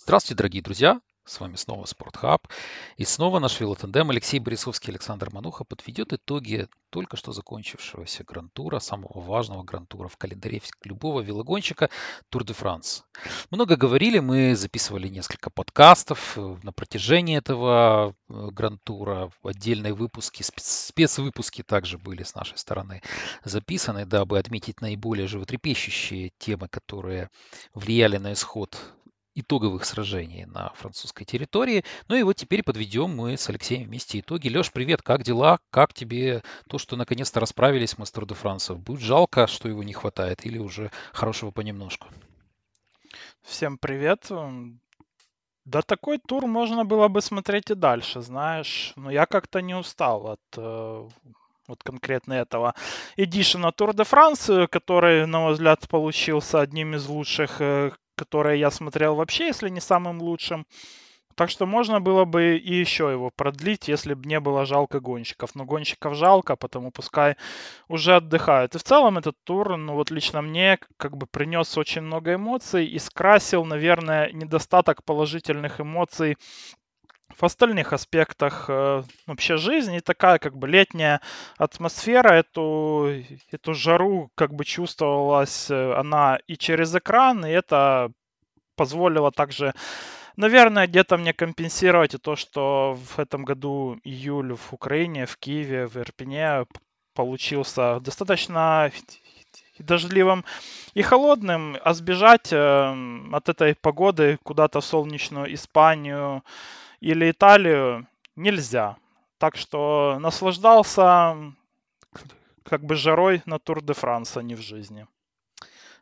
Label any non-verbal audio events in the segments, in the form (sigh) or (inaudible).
Здравствуйте, дорогие друзья! С вами снова Спортхаб. И снова наш велотандем Алексей Борисовский и Александр Мануха подведет итоги только что закончившегося грантура, самого важного грантура в календаре любого велогонщика Тур де Франс. Много говорили, мы записывали несколько подкастов э, на протяжении этого э, грантура. Отдельные выпуски, спецвыпуски также были с нашей стороны записаны, дабы отметить наиболее животрепещущие темы, которые влияли на исход итоговых сражений на французской территории. Ну и вот теперь подведем мы с Алексеем вместе итоги. Леш, привет, как дела? Как тебе то, что наконец-то расправились мы с Тур де Франсом? Будет жалко, что его не хватает или уже хорошего понемножку? Всем привет. Да такой тур можно было бы смотреть и дальше, знаешь. Но я как-то не устал от э, вот конкретно этого эдишена Тур де Франс, который, на мой взгляд, получился одним из лучших э, которое я смотрел вообще, если не самым лучшим. Так что можно было бы и еще его продлить, если бы не было жалко гонщиков. Но гонщиков жалко, потому пускай уже отдыхают. И в целом этот тур, ну вот лично мне, как бы принес очень много эмоций и скрасил, наверное, недостаток положительных эмоций в остальных аспектах э, вообще жизни. Такая как бы летняя атмосфера, эту, эту жару как бы чувствовалась э, она и через экран, и это позволило также, наверное, где-то мне компенсировать и то, что в этом году июль в Украине, в Киеве, в Ирпене получился достаточно дождливым и холодным, а сбежать э, от этой погоды куда-то в солнечную Испанию, или Италию нельзя. Так что наслаждался как бы жарой на Тур де Франс, а не в жизни.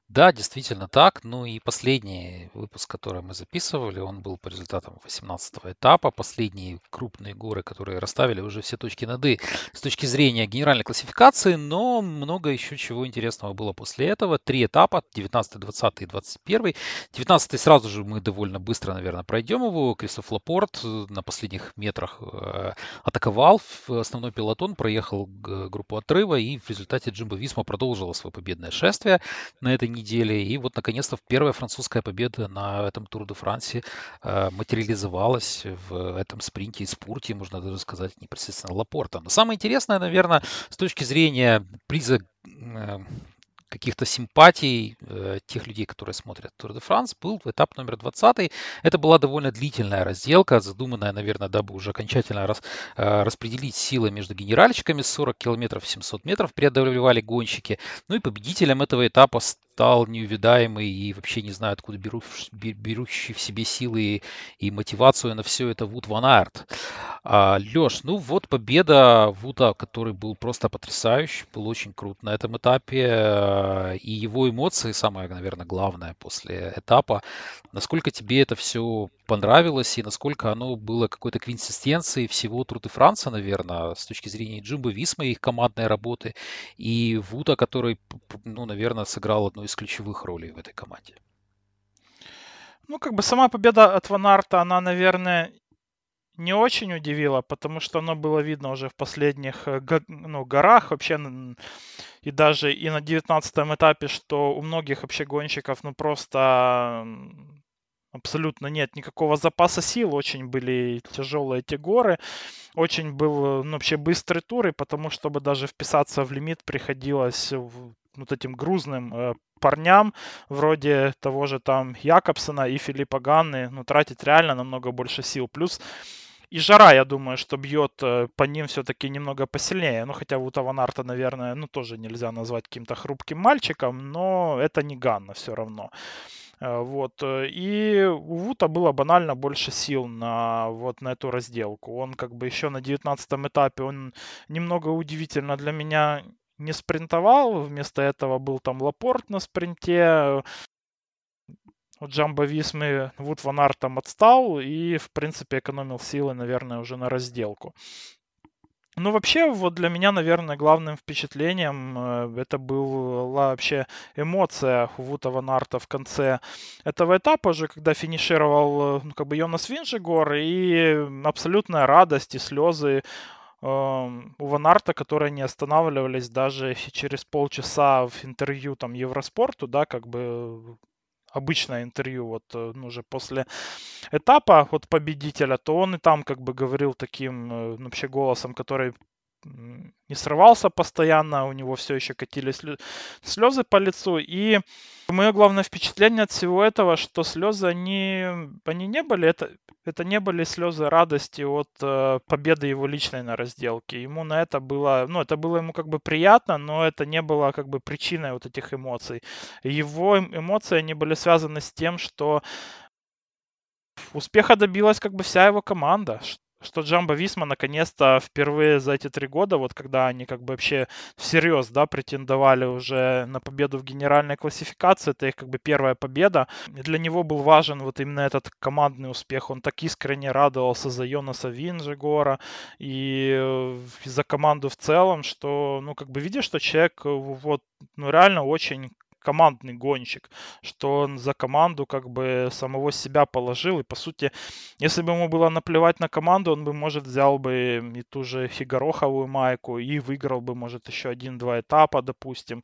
Да, действительно так. Ну и последний выпуск, который мы записывали, он был по результатам 18 этапа. Последние крупные горы, которые расставили уже все точки над «и» с точки зрения генеральной классификации, но много еще чего интересного было после этого. Три этапа, 19, 20 и 21. 19 сразу же мы довольно быстро, наверное, пройдем его. Кристоф Лапорт э, на последних метрах э, атаковал основной пилотон, проехал группу отрыва, и в результате Джимбо Висма продолжила свое победное шествие на этой неделе. И вот, наконец-то, первая французская победа на этом Тур де Франсе э, материализовалась в этом спринте и спорте, можно даже сказать, непосредственно Лапорта. Но самое интересное, наверное, с точки зрения приза э, каких-то симпатий э, тех людей, которые смотрят Тур де Франс, был этап номер 20. Это была довольно длительная разделка, задуманная, наверное, дабы уже окончательно рас, э, распределить силы между генеральщиками. 40 километров 700 метров преодолевали гонщики. Ну и победителем этого этапа стал неувидаемый и вообще не знаю, откуда беру, берущий в себе силы и, и мотивацию на все это Вуд Ван Арт. А, Леш, ну вот победа Вуда, который был просто потрясающий, был очень крут на этом этапе. Э, и его эмоции, самое, наверное, главное после этапа. Насколько тебе это все понравилось и насколько оно было какой-то квинсистенцией всего Труд Франца, наверное, с точки зрения Джимбо Висма и их командной работы, и Вуда, который, ну, наверное, сыграл одну из ключевых ролей в этой команде. Ну, как бы сама победа от Ванарта, она, наверное, не очень удивила, потому что оно было видно уже в последних э, ну, горах вообще, и даже и на 19 этапе, что у многих вообще гонщиков, ну, просто абсолютно нет никакого запаса сил, очень были тяжелые эти горы, очень был ну, вообще быстрый тур, и потому чтобы даже вписаться в лимит приходилось вот этим грузным э, парням, вроде того же там Якобсона и Филиппа Ганны, ну, тратить реально намного больше сил. Плюс и жара, я думаю, что бьет э, по ним все-таки немного посильнее. Ну, хотя Вута Ван Арта, наверное, ну, тоже нельзя назвать каким-то хрупким мальчиком, но это не Ганна все равно. Э, вот. Э, и у Вута было банально больше сил на, вот, на эту разделку. Он как бы еще на 19 этапе, он немного удивительно для меня не спринтовал, вместо этого был там Лапорт на спринте, у Джамбо Висмы Вуд Ван Арт там отстал и, в принципе, экономил силы, наверное, уже на разделку. Ну, вообще, вот для меня, наверное, главным впечатлением э, это была вообще эмоция Вута Ван Арта в конце этого этапа уже, когда финишировал, э, ну, как бы Йонас Винжигор, и абсолютная радость и слезы эм, у Ван Арта, которые не останавливались даже через полчаса в интервью там Евроспорту, да, как бы обычное интервью вот ну, уже после этапа от победителя, то он и там как бы говорил таким вообще голосом, который не срывался постоянно, у него все еще катились слезы по лицу. И мое главное впечатление от всего этого, что слезы, они, они не были, это, это не были слезы радости от э, победы его личной на разделке. Ему на это было, ну, это было ему как бы приятно, но это не было как бы причиной вот этих эмоций. Его эм, эмоции, они были связаны с тем, что успеха добилась как бы вся его команда, что Джамбо Висма наконец-то впервые за эти три года, вот когда они как бы вообще всерьез, да, претендовали уже на победу в генеральной классификации, это их как бы первая победа. И для него был важен вот именно этот командный успех. Он так искренне радовался за Йонаса Винжегора и э, за команду в целом, что, ну, как бы видишь, что человек э, вот, ну, реально очень командный гонщик, что он за команду как бы самого себя положил. И по сути, если бы ему было наплевать на команду, он бы, может, взял бы и ту же Фигароховую майку и выиграл бы, может, еще один-два этапа, допустим.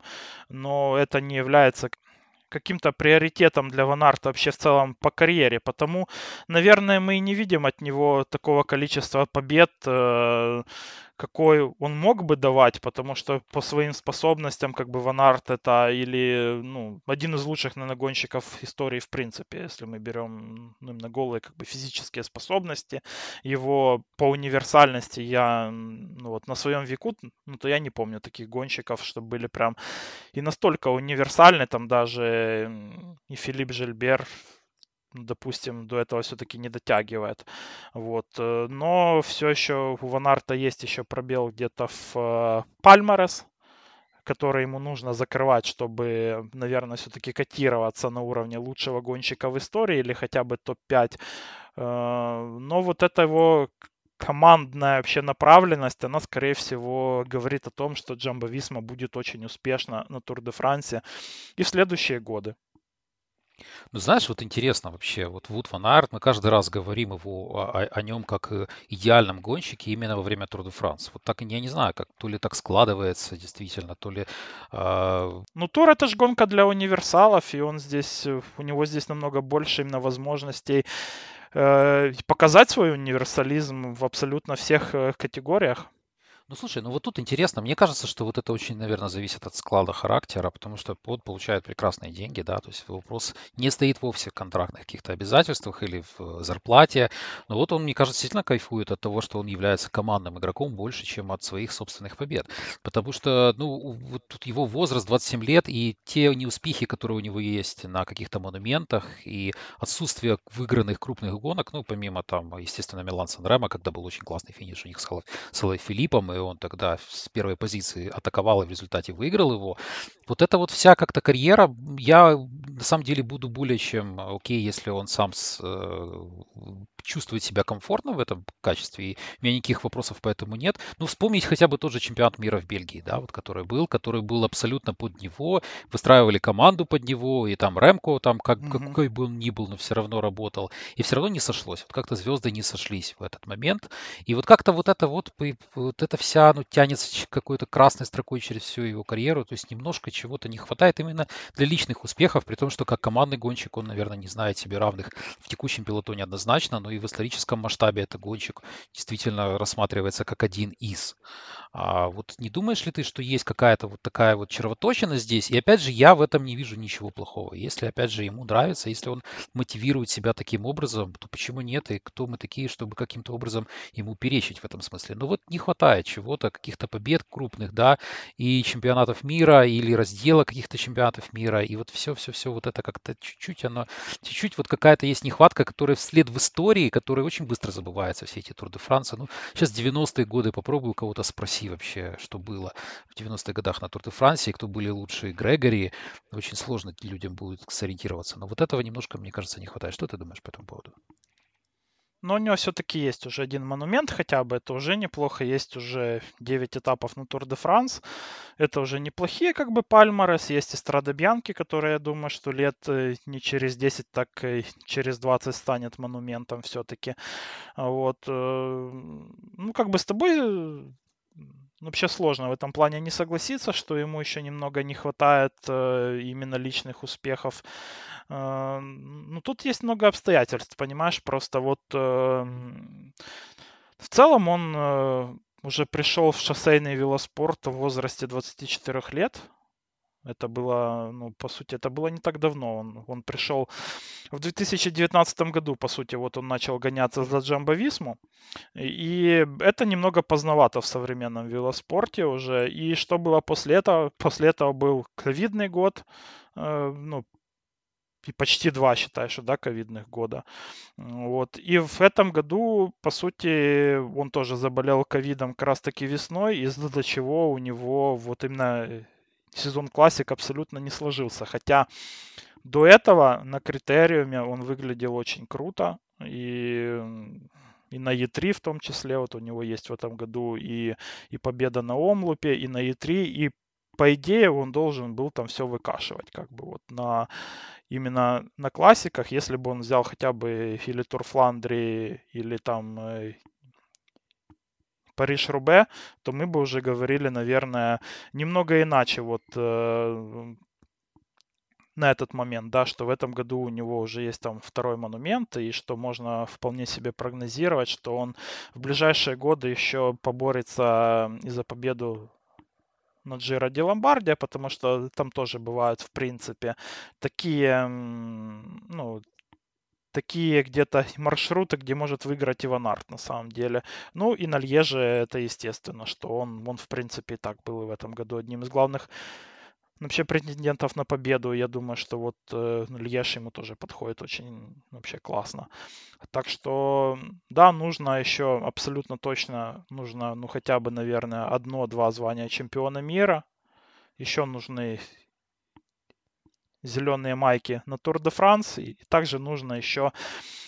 Но это не является каким-то приоритетом для Ванарта вообще в целом по карьере. Потому, наверное, мы и не видим от него такого количества побед, э, какой он мог бы давать, потому что по своим способностям, как бы Ван Арт это или, ну, один из лучших наногонщиков истории в принципе, если мы берем ну, именно голые как бы физические способности, его по универсальности я, ну, вот на своем веку, ну, то я не помню таких гонщиков, чтобы были прям и настолько универсальны, там даже и Филипп Жильбер допустим, до этого все-таки не дотягивает. Вот. Э, но все еще у Ванарта есть еще пробел где-то в э, Пальмарес, который ему нужно закрывать, чтобы, наверное, все-таки котироваться на уровне лучшего гонщика в истории или хотя бы топ-5. Э, но вот это его командная вообще направленность, она, скорее всего, говорит о том, что Джамбо Висма будет очень успешно на Тур де Франсе и в следующие годы. Ну, знаешь, вот интересно вообще, вот Вуд Ван Арт, мы каждый раз говорим его о, о нем как идеальном гонщике именно во время Тур де Франс. Вот так, я не знаю, как то ли так складывается действительно, то ли... Э... Ну, Тур это же гонка для универсалов, и он здесь, у него здесь намного больше именно возможностей э, показать свой универсализм в абсолютно всех э, категориях. Ну, слушай, ну вот тут интересно. Мне кажется, что вот это очень, наверное, зависит от склада характера, потому что под получает прекрасные деньги, да, то есть вопрос не стоит вовсе в контрактных каких-то обязательствах или в э, зарплате. Но вот он, мне кажется, действительно кайфует от того, что он является командным игроком больше, чем от своих собственных побед. Потому что, ну, вот тут его возраст 27 лет, и те неуспехи, которые у него есть на каких-то монументах, и отсутствие выигранных крупных гонок, ну, помимо там, естественно, Милан Санрема, когда был очень классный финиш у них с Салой Филиппом, и он тогда с первой позиции атаковал и в результате выиграл его. Вот это вот вся как-то карьера, я на самом деле буду более чем окей, если он сам с, э, чувствует себя комфортно в этом качестве, и у меня никаких вопросов по этому нет. Ну, вспомнить хотя бы тот же чемпионат мира в Бельгии, да, вот который был, который был абсолютно под него, выстраивали команду под него, и там Ремко, там как, mm-hmm. какой бы он ни был, но все равно работал, и все равно не сошлось. Вот как-то звезды не сошлись в этот момент, и вот как-то вот это вот, вот это вся, ну, тянется какой-то красной строкой через всю его карьеру, то есть немножко чего-то не хватает именно для личных успехов, при том, что как командный гонщик он, наверное, не знает себе равных в текущем пилотоне однозначно, но и в историческом масштабе этот гонщик действительно рассматривается как один из. А вот не думаешь ли ты, что есть какая-то вот такая вот червоточина здесь? И опять же, я в этом не вижу ничего плохого. Если, опять же, ему нравится, если он мотивирует себя таким образом, то почему нет? И кто мы такие, чтобы каким-то образом ему перечить в этом смысле? Ну вот не хватает чего-то, каких-то побед крупных, да, и чемпионатов мира, или раздела каких-то чемпионатов мира, и вот все-все-все вот это как-то чуть-чуть оно, чуть-чуть вот какая-то есть нехватка, которая вслед в истории, которая очень быстро забывается, все эти Тур де Франса. Ну, сейчас 90-е годы попробую кого-то России вообще, что было в 90-х годах на Тур де Франции, кто были лучшие Грегори. Очень сложно людям будет сориентироваться. Но вот этого немножко, мне кажется, не хватает. Что ты думаешь по этому поводу? Но у него все-таки есть уже один монумент хотя бы, это уже неплохо. Есть уже 9 этапов на Тур де Франс. Это уже неплохие как бы пальмарес. Есть эстрада Бьянки, которая, я думаю, что лет э, не через 10, так и через 20 станет монументом все-таки. Вот. Э, ну, как бы с тобой вообще сложно в этом плане не согласиться, что ему еще немного не хватает э, именно личных успехов. Э, ну, тут есть много обстоятельств, понимаешь, просто вот эм, в целом он э, уже пришел в шоссейный велоспорт в возрасте 24 лет. Это было, ну, по сути, это было не так давно. Он, он пришел в 2019 году, по сути, вот он начал гоняться за Джамбо. И это немного поздновато в современном велоспорте уже. И что было после этого? После этого был ковидный год, э, ну, почти два, считаешь, да, ковидных года. Вот. И в этом году, по сути, он тоже заболел ковидом как раз-таки весной, из-за чего у него вот именно сезон классик абсолютно не сложился. Хотя до этого на критериуме он выглядел очень круто. И, и на Е3 в том числе, вот у него есть в этом году и, и победа на Омлупе, и на Е3, и по идее он должен был там все выкашивать, как бы вот на именно на классиках, если бы он взял хотя бы Филитур Фландрии или там э, Париж-Рубе, то мы бы уже говорили, наверное, немного иначе вот э, на этот момент, да, что в этом году у него уже есть там второй монумент, и что можно вполне себе прогнозировать, что он в ближайшие годы еще поборется и за победу на Джиро Ди Ломбардия, потому что там тоже бывают, в принципе, такие, ну, такие где-то маршруты, где может выиграть Иван Арт на самом деле. Ну и на Льеже это естественно, что он, он в принципе и так был и в этом году одним из главных вообще претендентов на победу. Я думаю, что вот э, Льеш ему тоже подходит очень вообще классно. Так что, да, нужно еще абсолютно точно, нужно, ну, хотя бы, наверное, одно-два звания чемпиона мира. Еще нужны зеленые майки на Тур де Франс. И также нужно еще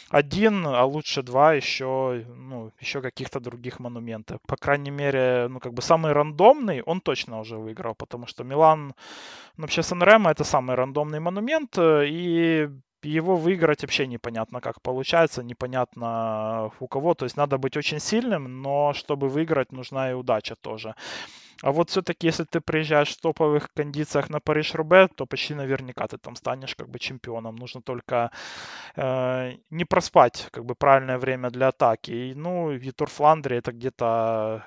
один, а лучше два еще, ну, еще каких-то других монументов. По крайней мере, ну, как бы самый рандомный он точно уже выиграл, потому что Милан, ну, вообще Сан-Ремо это самый рандомный монумент, э, и его выиграть вообще непонятно, как получается, непонятно у кого. То есть надо быть очень сильным, но чтобы выиграть, нужна и удача тоже. А вот все-таки, если ты приезжаешь в топовых кондициях на Париж-Рубе, то почти наверняка ты там станешь как бы чемпионом. Нужно только э, не проспать как бы правильное время для атаки. И, ну, и Тур Фландрии это где-то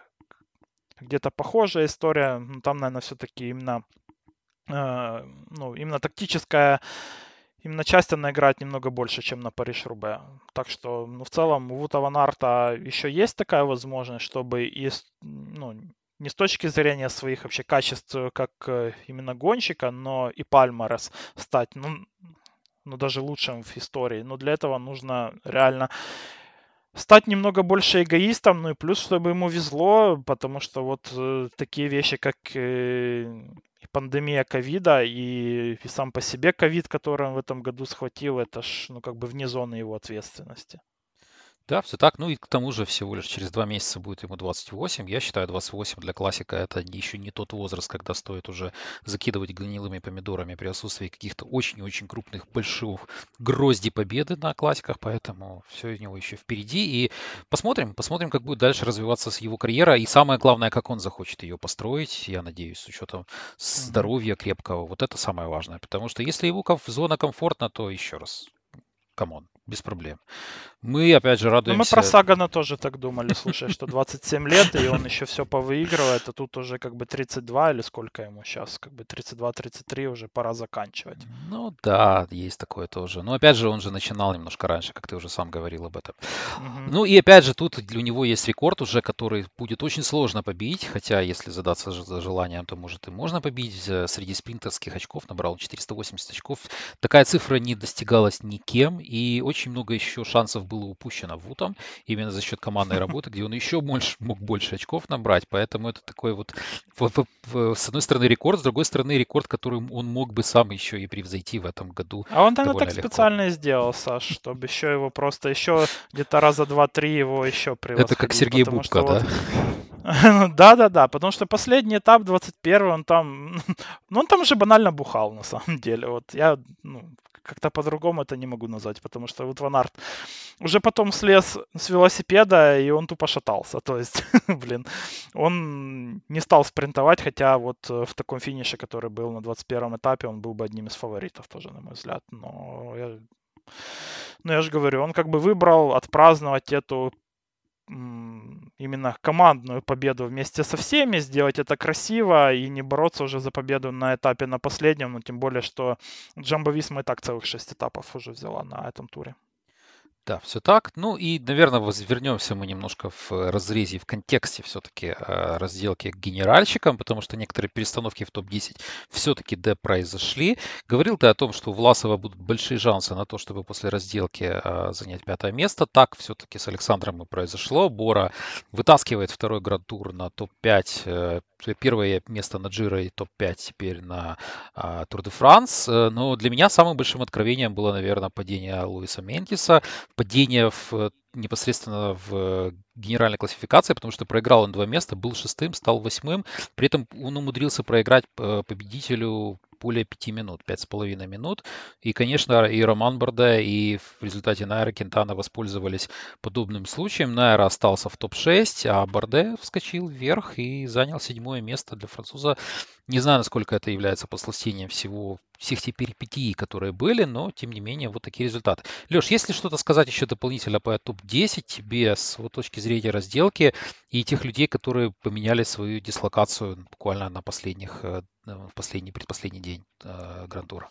где-то похожая история. Но там, наверное, все-таки именно э, ну, именно тактическая именно часть она играет немного больше, чем на Париж-Рубе. Так что, ну, в целом, у Вута Ван Арта еще есть такая возможность, чтобы и, ну, не с точки зрения своих вообще качеств э, как э, именно гонщика, но и Пальмарес стать, ну, ну, даже лучшим в истории. Но для этого нужно реально стать немного больше эгоистом, ну и плюс, чтобы ему везло, потому что вот э, такие вещи, как э, пандемия ковида и, и сам по себе ковид, который он в этом году схватил, это ж, ну, как бы вне зоны его ответственности. Да, все так. Ну и к тому же всего лишь через два месяца будет ему 28. Я считаю, 28 для классика это еще не тот возраст, когда стоит уже закидывать гнилыми помидорами при отсутствии каких-то очень-очень крупных, больших грозди победы на классиках, поэтому все у него еще впереди. И посмотрим, посмотрим, как будет дальше развиваться его карьера. И самое главное, как он захочет ее построить, я надеюсь, с учетом здоровья крепкого. Вот это самое важное. Потому что если его зона комфортна, то еще раз, come on, без проблем. Мы, опять же, радуемся... Ну, мы про Сагана тоже так думали, слушай, что 27 лет, и он еще все повыигрывает, а тут уже как бы 32 или сколько ему сейчас, как бы 32-33 уже пора заканчивать. Ну да, есть такое тоже. Но опять же, он же начинал немножко раньше, как ты уже сам говорил об этом. Угу. Ну и опять же, тут у него есть рекорд уже, который будет очень сложно побить, хотя если задаться за желанием, то может и можно побить. Среди спринтерских очков набрал 480 очков. Такая цифра не достигалась никем, и очень много еще шансов было упущено Вутом, именно за счет командной (laughs) работы, где он еще больше, мог больше очков набрать, поэтому это такой вот, с одной стороны, рекорд, с другой стороны, рекорд, который он мог бы сам еще и превзойти в этом году. А он, наверное, так легко. специально и сделал, Саш, чтобы еще его просто еще где-то раза два-три его еще превосходить. Это как Сергей Бубка, да? (laughs) Да-да-да, потому что последний этап, 21 он там, (laughs) ну он там уже банально бухал на самом деле. Вот я, ну, как-то по-другому это не могу назвать, потому что вот Ван Арт уже потом слез с велосипеда, и он тупо шатался. (laughs) То есть, блин, он не стал спринтовать, хотя вот э, в таком финише, который был на 21 этапе, он был бы одним из фаворитов тоже, на мой взгляд. Но я, но я же говорю, он как бы выбрал отпраздновать эту именно командную победу вместе со всеми, сделать это красиво и не бороться уже за победу на этапе на последнем, ну, тем более, что Джамбо Висма и так целых шесть этапов уже взяла на этом туре. Да, все так. Ну и, наверное, вернемся мы немножко в разрезе, в контексте все-таки э, разделки к генеральщикам, потому что некоторые перестановки в топ-10 все-таки произошли. Говорил ты о том, что у Власова будут большие шансы на то, чтобы после разделки э, занять пятое место. Так все-таки с Александром и произошло. Бора вытаскивает второй град-тур на топ-5 первое место на Джиро и топ-5 теперь на а, Тур де Франс. Э, но для меня самым большим откровением было, наверное, падение Луиса Ментиса, падение в, непосредственно в генеральной классификации, потому что проиграл он два места, был шестым, стал восьмым. При этом он умудрился проиграть э, победителю более пяти минут, пять с половиной минут. И, конечно, и Роман Борде, и в результате Найра Кентана воспользовались подобным случаем. Найра остался в топ-6, а Борде вскочил вверх и занял седьмое место для француза. Не знаю, насколько это является посластением всего, всех тех перипетий, которые были, но, тем не менее, вот такие результаты. Леш, если что-то сказать еще дополнительно по топ-10 тебе с вот точки зрения разделки и тех людей, которые поменяли свою дислокацию буквально на последних, э, в последний, предпоследний день э, Грантура?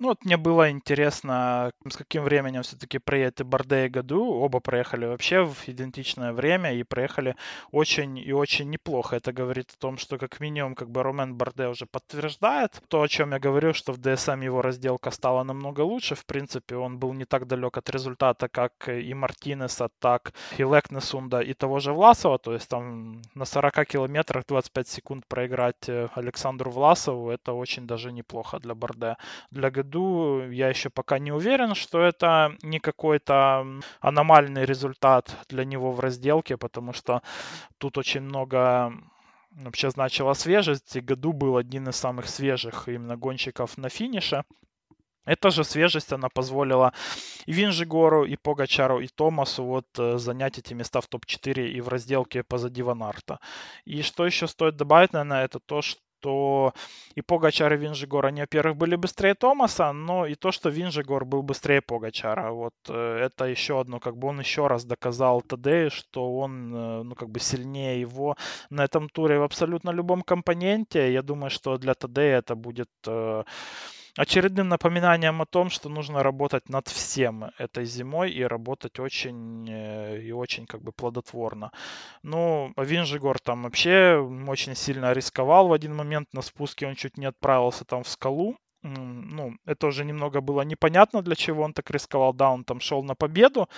Ну вот мне было интересно, с каким временем все-таки проедет и Барде и Году. Оба проехали вообще в идентичное время и проехали очень и очень неплохо. Это говорит о том, что как минимум как бы Ромен Барде уже подтверждает то, о чем я говорю, что в DSM его разделка стала намного лучше. В принципе, он был не так далек от результата, как и Мартинеса, так и Лекнесунда и того же Власова. То есть там на 40 километрах 25 секунд проиграть э, Александру Власову, это очень даже неплохо для Барде. Для Году году я еще пока не уверен, что это не какой-то аномальный результат для него в разделке, потому что тут очень много вообще значила свежесть. И году был один из самых свежих именно гонщиков на финише. Эта же свежесть, она позволила и Винжигору, и Погачару, и Томасу вот э, занять эти места в топ-4 и в разделке позади Ванарта. И что еще стоит добавить, наверное, это то, что что и Погачар, и Винжигор, они, во-первых, были быстрее Томаса, но и то, что Винжигор был быстрее Погачара. Вот э, это еще одно, как бы он еще раз доказал Тадею, что он, э, ну, как бы сильнее его на этом туре в абсолютно любом компоненте. Я думаю, что для Тадея это будет э, очередным напоминанием о том, что нужно работать над всем этой зимой и работать очень э, и очень как бы плодотворно. Ну, Винжигор там вообще очень сильно рисковал в один момент на спуске, он чуть не отправился там в скалу. Ну, это уже немного было непонятно, для чего он так рисковал. Да, он там шел на победу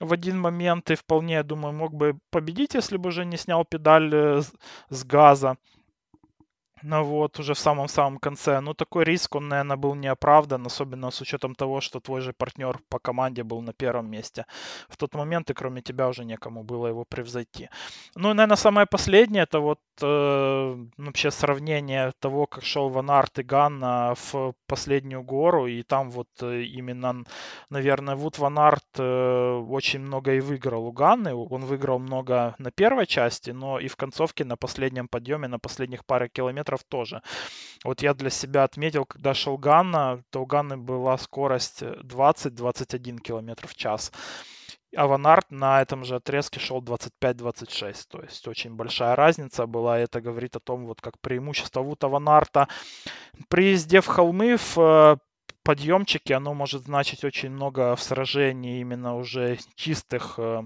в один момент и вполне, я думаю, мог бы победить, если бы уже не снял педаль э, с газа. Ну вот, уже в самом-самом конце. Ну, такой риск, он, наверное, был не оправдан, особенно с учетом того, что твой же партнер по команде был на первом месте. В тот момент и кроме тебя уже некому было его превзойти. Ну, и, наверное, самое последнее, это вот э, вообще сравнение того, как шел Ван Арт и Ганна в последнюю гору, и там вот э, именно, наверное, Вуд Ван Арт э, очень много и выиграл у Ганны. Он выиграл много на первой части, но и в концовке на последнем подъеме, на последних паре километров километров тоже. Вот я для себя отметил, когда шел Ганна, то у Ганны была скорость 20-21 км в час. Аванард на этом же отрезке шел 25-26, то есть очень большая разница была, это говорит о том, вот как преимущество Вута Аванарта при езде в холмы, в э, подъемчике, оно может значить очень много в сражении именно уже чистых э,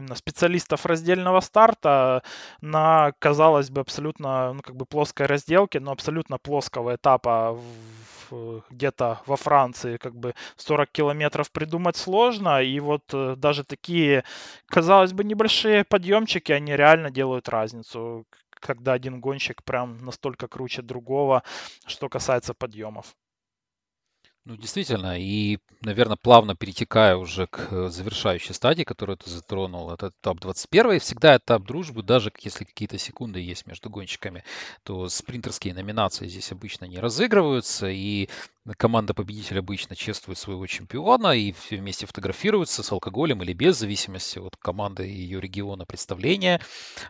именно специалистов раздельного старта на, казалось бы, абсолютно, ну, как бы плоской разделке, но абсолютно плоского этапа в, где-то во Франции, как бы 40 километров придумать сложно, и вот э, даже такие, казалось бы, небольшие подъемчики, они реально делают разницу, когда один гонщик прям настолько круче другого, что касается подъемов. Ну, действительно, и, наверное, плавно перетекая уже к э, завершающей стадии, которую ты затронул, это этап 21 всегда этап дружбы, даже если какие-то секунды есть между гонщиками, то спринтерские номинации здесь обычно не разыгрываются, и команда-победитель обычно чествует своего чемпиона и все вместе фотографируются с алкоголем или без, в зависимости от команды и ее региона представления.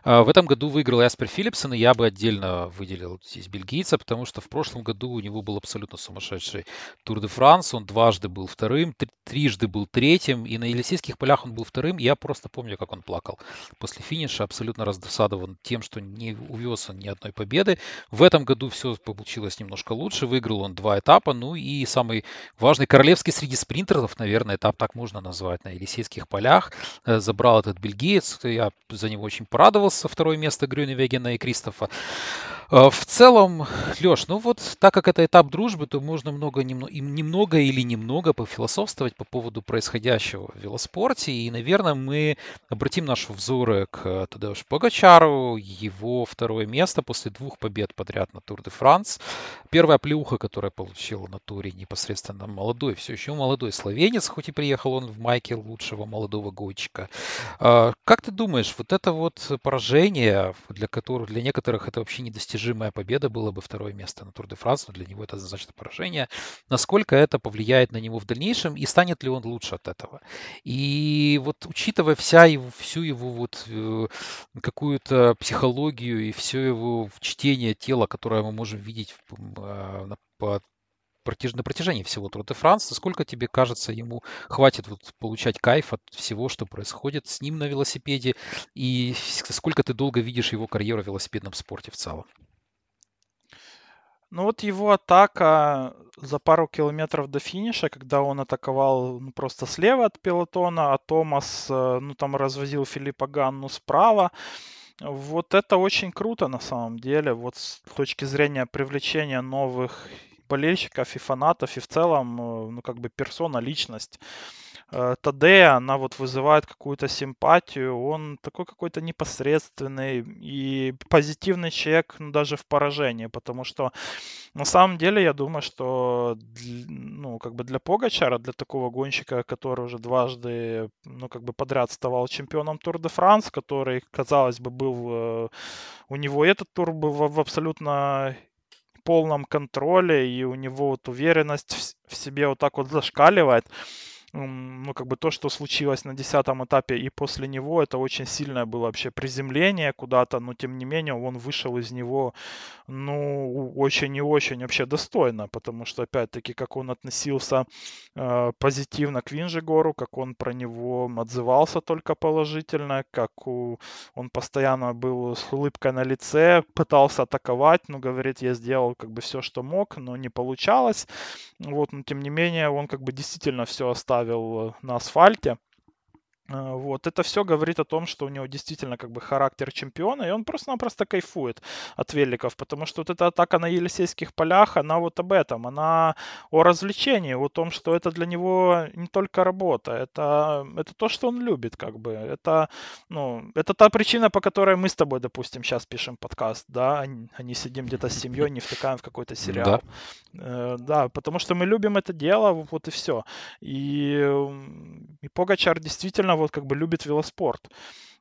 А, в этом году выиграл Эспер Филлипсон, и я бы отдельно выделил здесь бельгийца, потому что в прошлом году у него был абсолютно сумасшедший Тур де Франс, он дважды был вторым, трижды был третьим, и на Елисейских полях он был вторым. Я просто помню, как он плакал после финиша, абсолютно раздосадован тем, что не увез он ни одной победы. В этом году все получилось немножко лучше, выиграл он два этапа, ну и самый важный королевский среди спринтеров, наверное, этап так можно назвать, на Елисейских полях. Э, забрал этот бельгиец, я за него очень порадовался, второе место Грюневегена и Кристофа. Э, в целом, Леш, ну вот так как это этап дружбы, то можно много, немного или немного пофилософствовать по поводу происходящего в велоспорте. И, наверное, мы обратим наши взоры к Тадеушу Погачару, его второе место после двух побед подряд на Тур де Франс. Первая плюха, которая получила на туре непосредственно молодой, все еще молодой словенец, хоть и приехал он в майке лучшего молодого гонщика. Э, как ты думаешь, вот это вот поражение, для которых, для некоторых это вообще недостижимо, недостижимая победа было бы второе место на Тур де Франс, но для него это однозначно поражение. Насколько это повлияет на него в дальнейшем и станет ли он лучше от этого? И вот учитывая вся его, всю его вот э, какую-то психологию и все его чтение тела, которое мы можем видеть э, по на протяжении всего Тур де Франс, сколько тебе кажется, ему хватит вот получать кайф от всего, что происходит с ним на велосипеде, и сколько ты долго видишь его карьеру в велосипедном спорте в целом? Ну вот его атака за пару километров до финиша, когда он атаковал ну, просто слева от пелотона, а Томас э, ну, там развозил Филиппа Ганну справа. Вот это очень круто на самом деле, вот с точки зрения привлечения новых болельщиков и фанатов, и в целом, э, ну, как бы персона, личность. Э, Таде, она вот вызывает какую-то симпатию, он такой какой-то непосредственный и позитивный человек ну, даже в поражении, потому что на самом деле я думаю, что ну, как бы для Погачара, для такого гонщика, который уже дважды ну, как бы подряд ставал чемпионом Тур де Франс, который, казалось бы, был э, у него этот тур был в абсолютно полном контроле, и у него вот уверенность в себе вот так вот зашкаливает ну, как бы то, что случилось на десятом этапе и после него, это очень сильное было вообще приземление куда-то, но тем не менее он вышел из него, ну, очень и очень вообще достойно, потому что, опять-таки, как он относился э, позитивно к Винжегору, как он про него отзывался только положительно, как у, он постоянно был с улыбкой на лице, пытался атаковать, но говорит, я сделал как бы все, что мог, но не получалось, вот, но тем не менее он как бы действительно все оставил оставил э, на асфальте. Э, вот, это все говорит о том, что у него действительно как бы характер чемпиона, и он просто-напросто кайфует от великов, потому что вот эта атака на Елисейских полях, она вот об этом, она о развлечении, о том, что это для него не только работа, это, это то, что он любит, как бы, это, ну, это та причина, по которой мы с тобой, допустим, сейчас пишем подкаст, да, а не сидим где-то с семьей, не втыкаем в какой-то сериал. Да. Э, да, потому что мы любим это дело, вот и все. И, и Погачар действительно вот как бы любит велоспорт.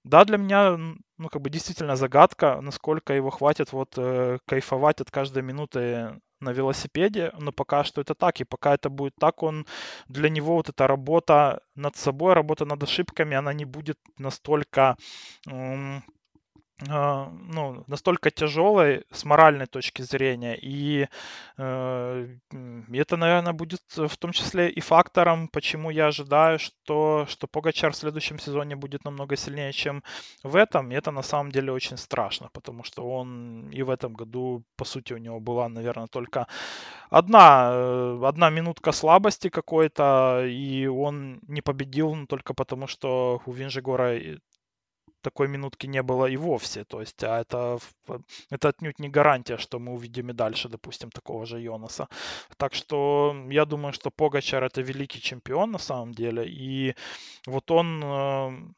Да, для меня, ну, как бы действительно загадка, насколько его хватит вот э, кайфовать от каждой минуты на велосипеде, но пока что это так, и пока это будет так, он для него вот эта работа над собой, работа над ошибками, она не будет настолько а, ну, настолько тяжелой с моральной точки зрения. И э, это, наверное, будет в том числе и фактором, почему я ожидаю, что, что Погачар в следующем сезоне будет намного сильнее, чем в этом. И это на самом деле очень страшно, потому что он и в этом году, по сути, у него была, наверное, только одна, э, одна минутка слабости какой-то, и он не победил только потому, что у Винжегора такой минутки не было и вовсе. То есть, а это, это отнюдь не гарантия, что мы увидим и дальше, допустим, такого же Йонаса. Так что я думаю, что Погачар это великий чемпион на самом деле. И вот он эм,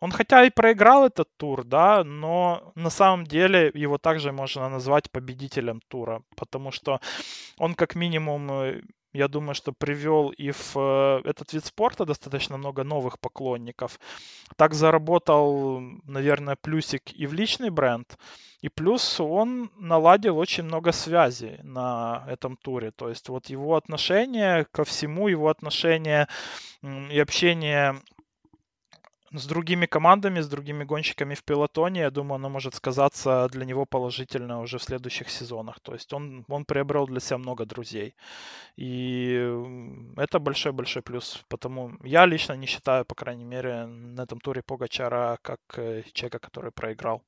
он хотя и проиграл этот тур, да, но на самом деле его также можно назвать победителем тура, потому что он как минимум э, я думаю, что привел и в э, этот вид спорта достаточно много новых поклонников. Так заработал, наверное, плюсик и в личный бренд. И плюс он наладил очень много связей на этом туре. То есть вот его отношение ко всему, его отношение и общение с другими командами, с другими гонщиками в пилотоне, я думаю, оно может сказаться для него положительно уже в следующих сезонах. То есть он, он приобрел для себя много друзей. И это большой-большой плюс. Потому я лично не считаю, по крайней мере, на этом туре Погачара как э, человека, который проиграл.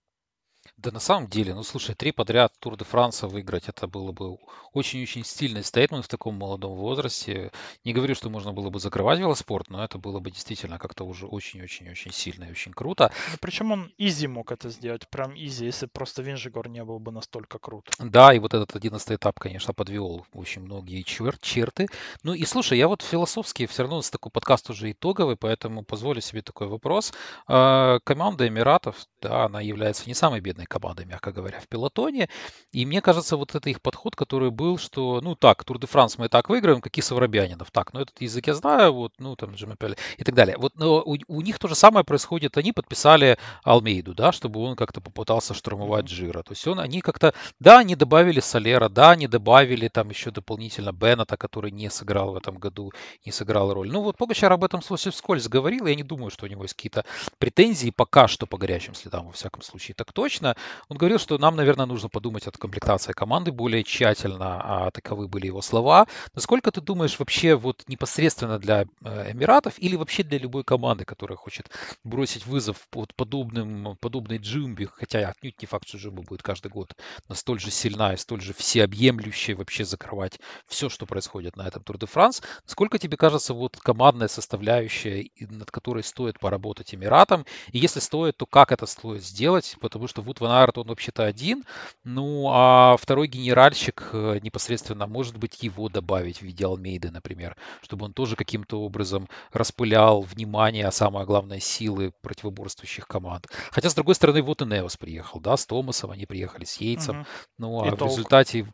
Да на самом деле, ну слушай, три подряд Тур де Франса выиграть, это было бы очень-очень стильный стейтмент в таком молодом возрасте. Не говорю, что можно было бы закрывать велоспорт, но это было бы действительно как-то уже очень-очень-очень сильно и очень круто. Ну, причем он изи мог это сделать, прям изи, если просто Винжигор не был бы настолько крут. Да, и вот этот одиннадцатый этап, конечно, подвел очень многие чер- черты. Ну и слушай, я вот философски все равно с такой подкаст уже итоговый, поэтому позволю себе такой вопрос. А, команда Эмиратов, да, она является не самой бедной командой, мягко говоря, в пилотоне. И мне кажется, вот это их подход, который был, что, ну так, Тур де Франс мы и так выиграем, какие Саврабянинов. Так, ну этот язык я знаю, вот, ну там Джимапель и так далее. Вот но у, у них то же самое происходит. Они подписали Алмейду, да, чтобы он как-то попытался штурмовать Джира. То есть он, они как-то, да, они добавили Солера, да, они добавили там еще дополнительно Беннета, который не сыграл в этом году, не сыграл роль. Ну вот Погачар об этом вскользь говорил, я не думаю, что у него есть какие-то претензии пока что по горячим следам, во всяком случае, так точно. Он говорил, что нам, наверное, нужно подумать о комплектации команды более тщательно, а таковы были его слова. Насколько ты думаешь вообще вот непосредственно для э, Эмиратов или вообще для любой команды, которая хочет бросить вызов вот подобным, подобной Джимби, хотя отнюдь не факт, что Джимба будет каждый год настолько же сильна столь же всеобъемлющая вообще закрывать все, что происходит на этом Тур де Франс. Насколько тебе кажется вот командная составляющая, над которой стоит поработать Эмиратам? И если стоит, то как это стоит сделать? Потому что Вуд Ван Арт, он вообще-то один, ну а второй генеральщик э, непосредственно, может быть, его добавить в виде Алмейды, например, чтобы он тоже каким-то образом распылял внимание, а самое главное, силы противоборствующих команд. Хотя, с другой стороны, вот и Неос приехал, да, с Томасом они приехали, с Йейтсом, угу. ну а и в толк. результате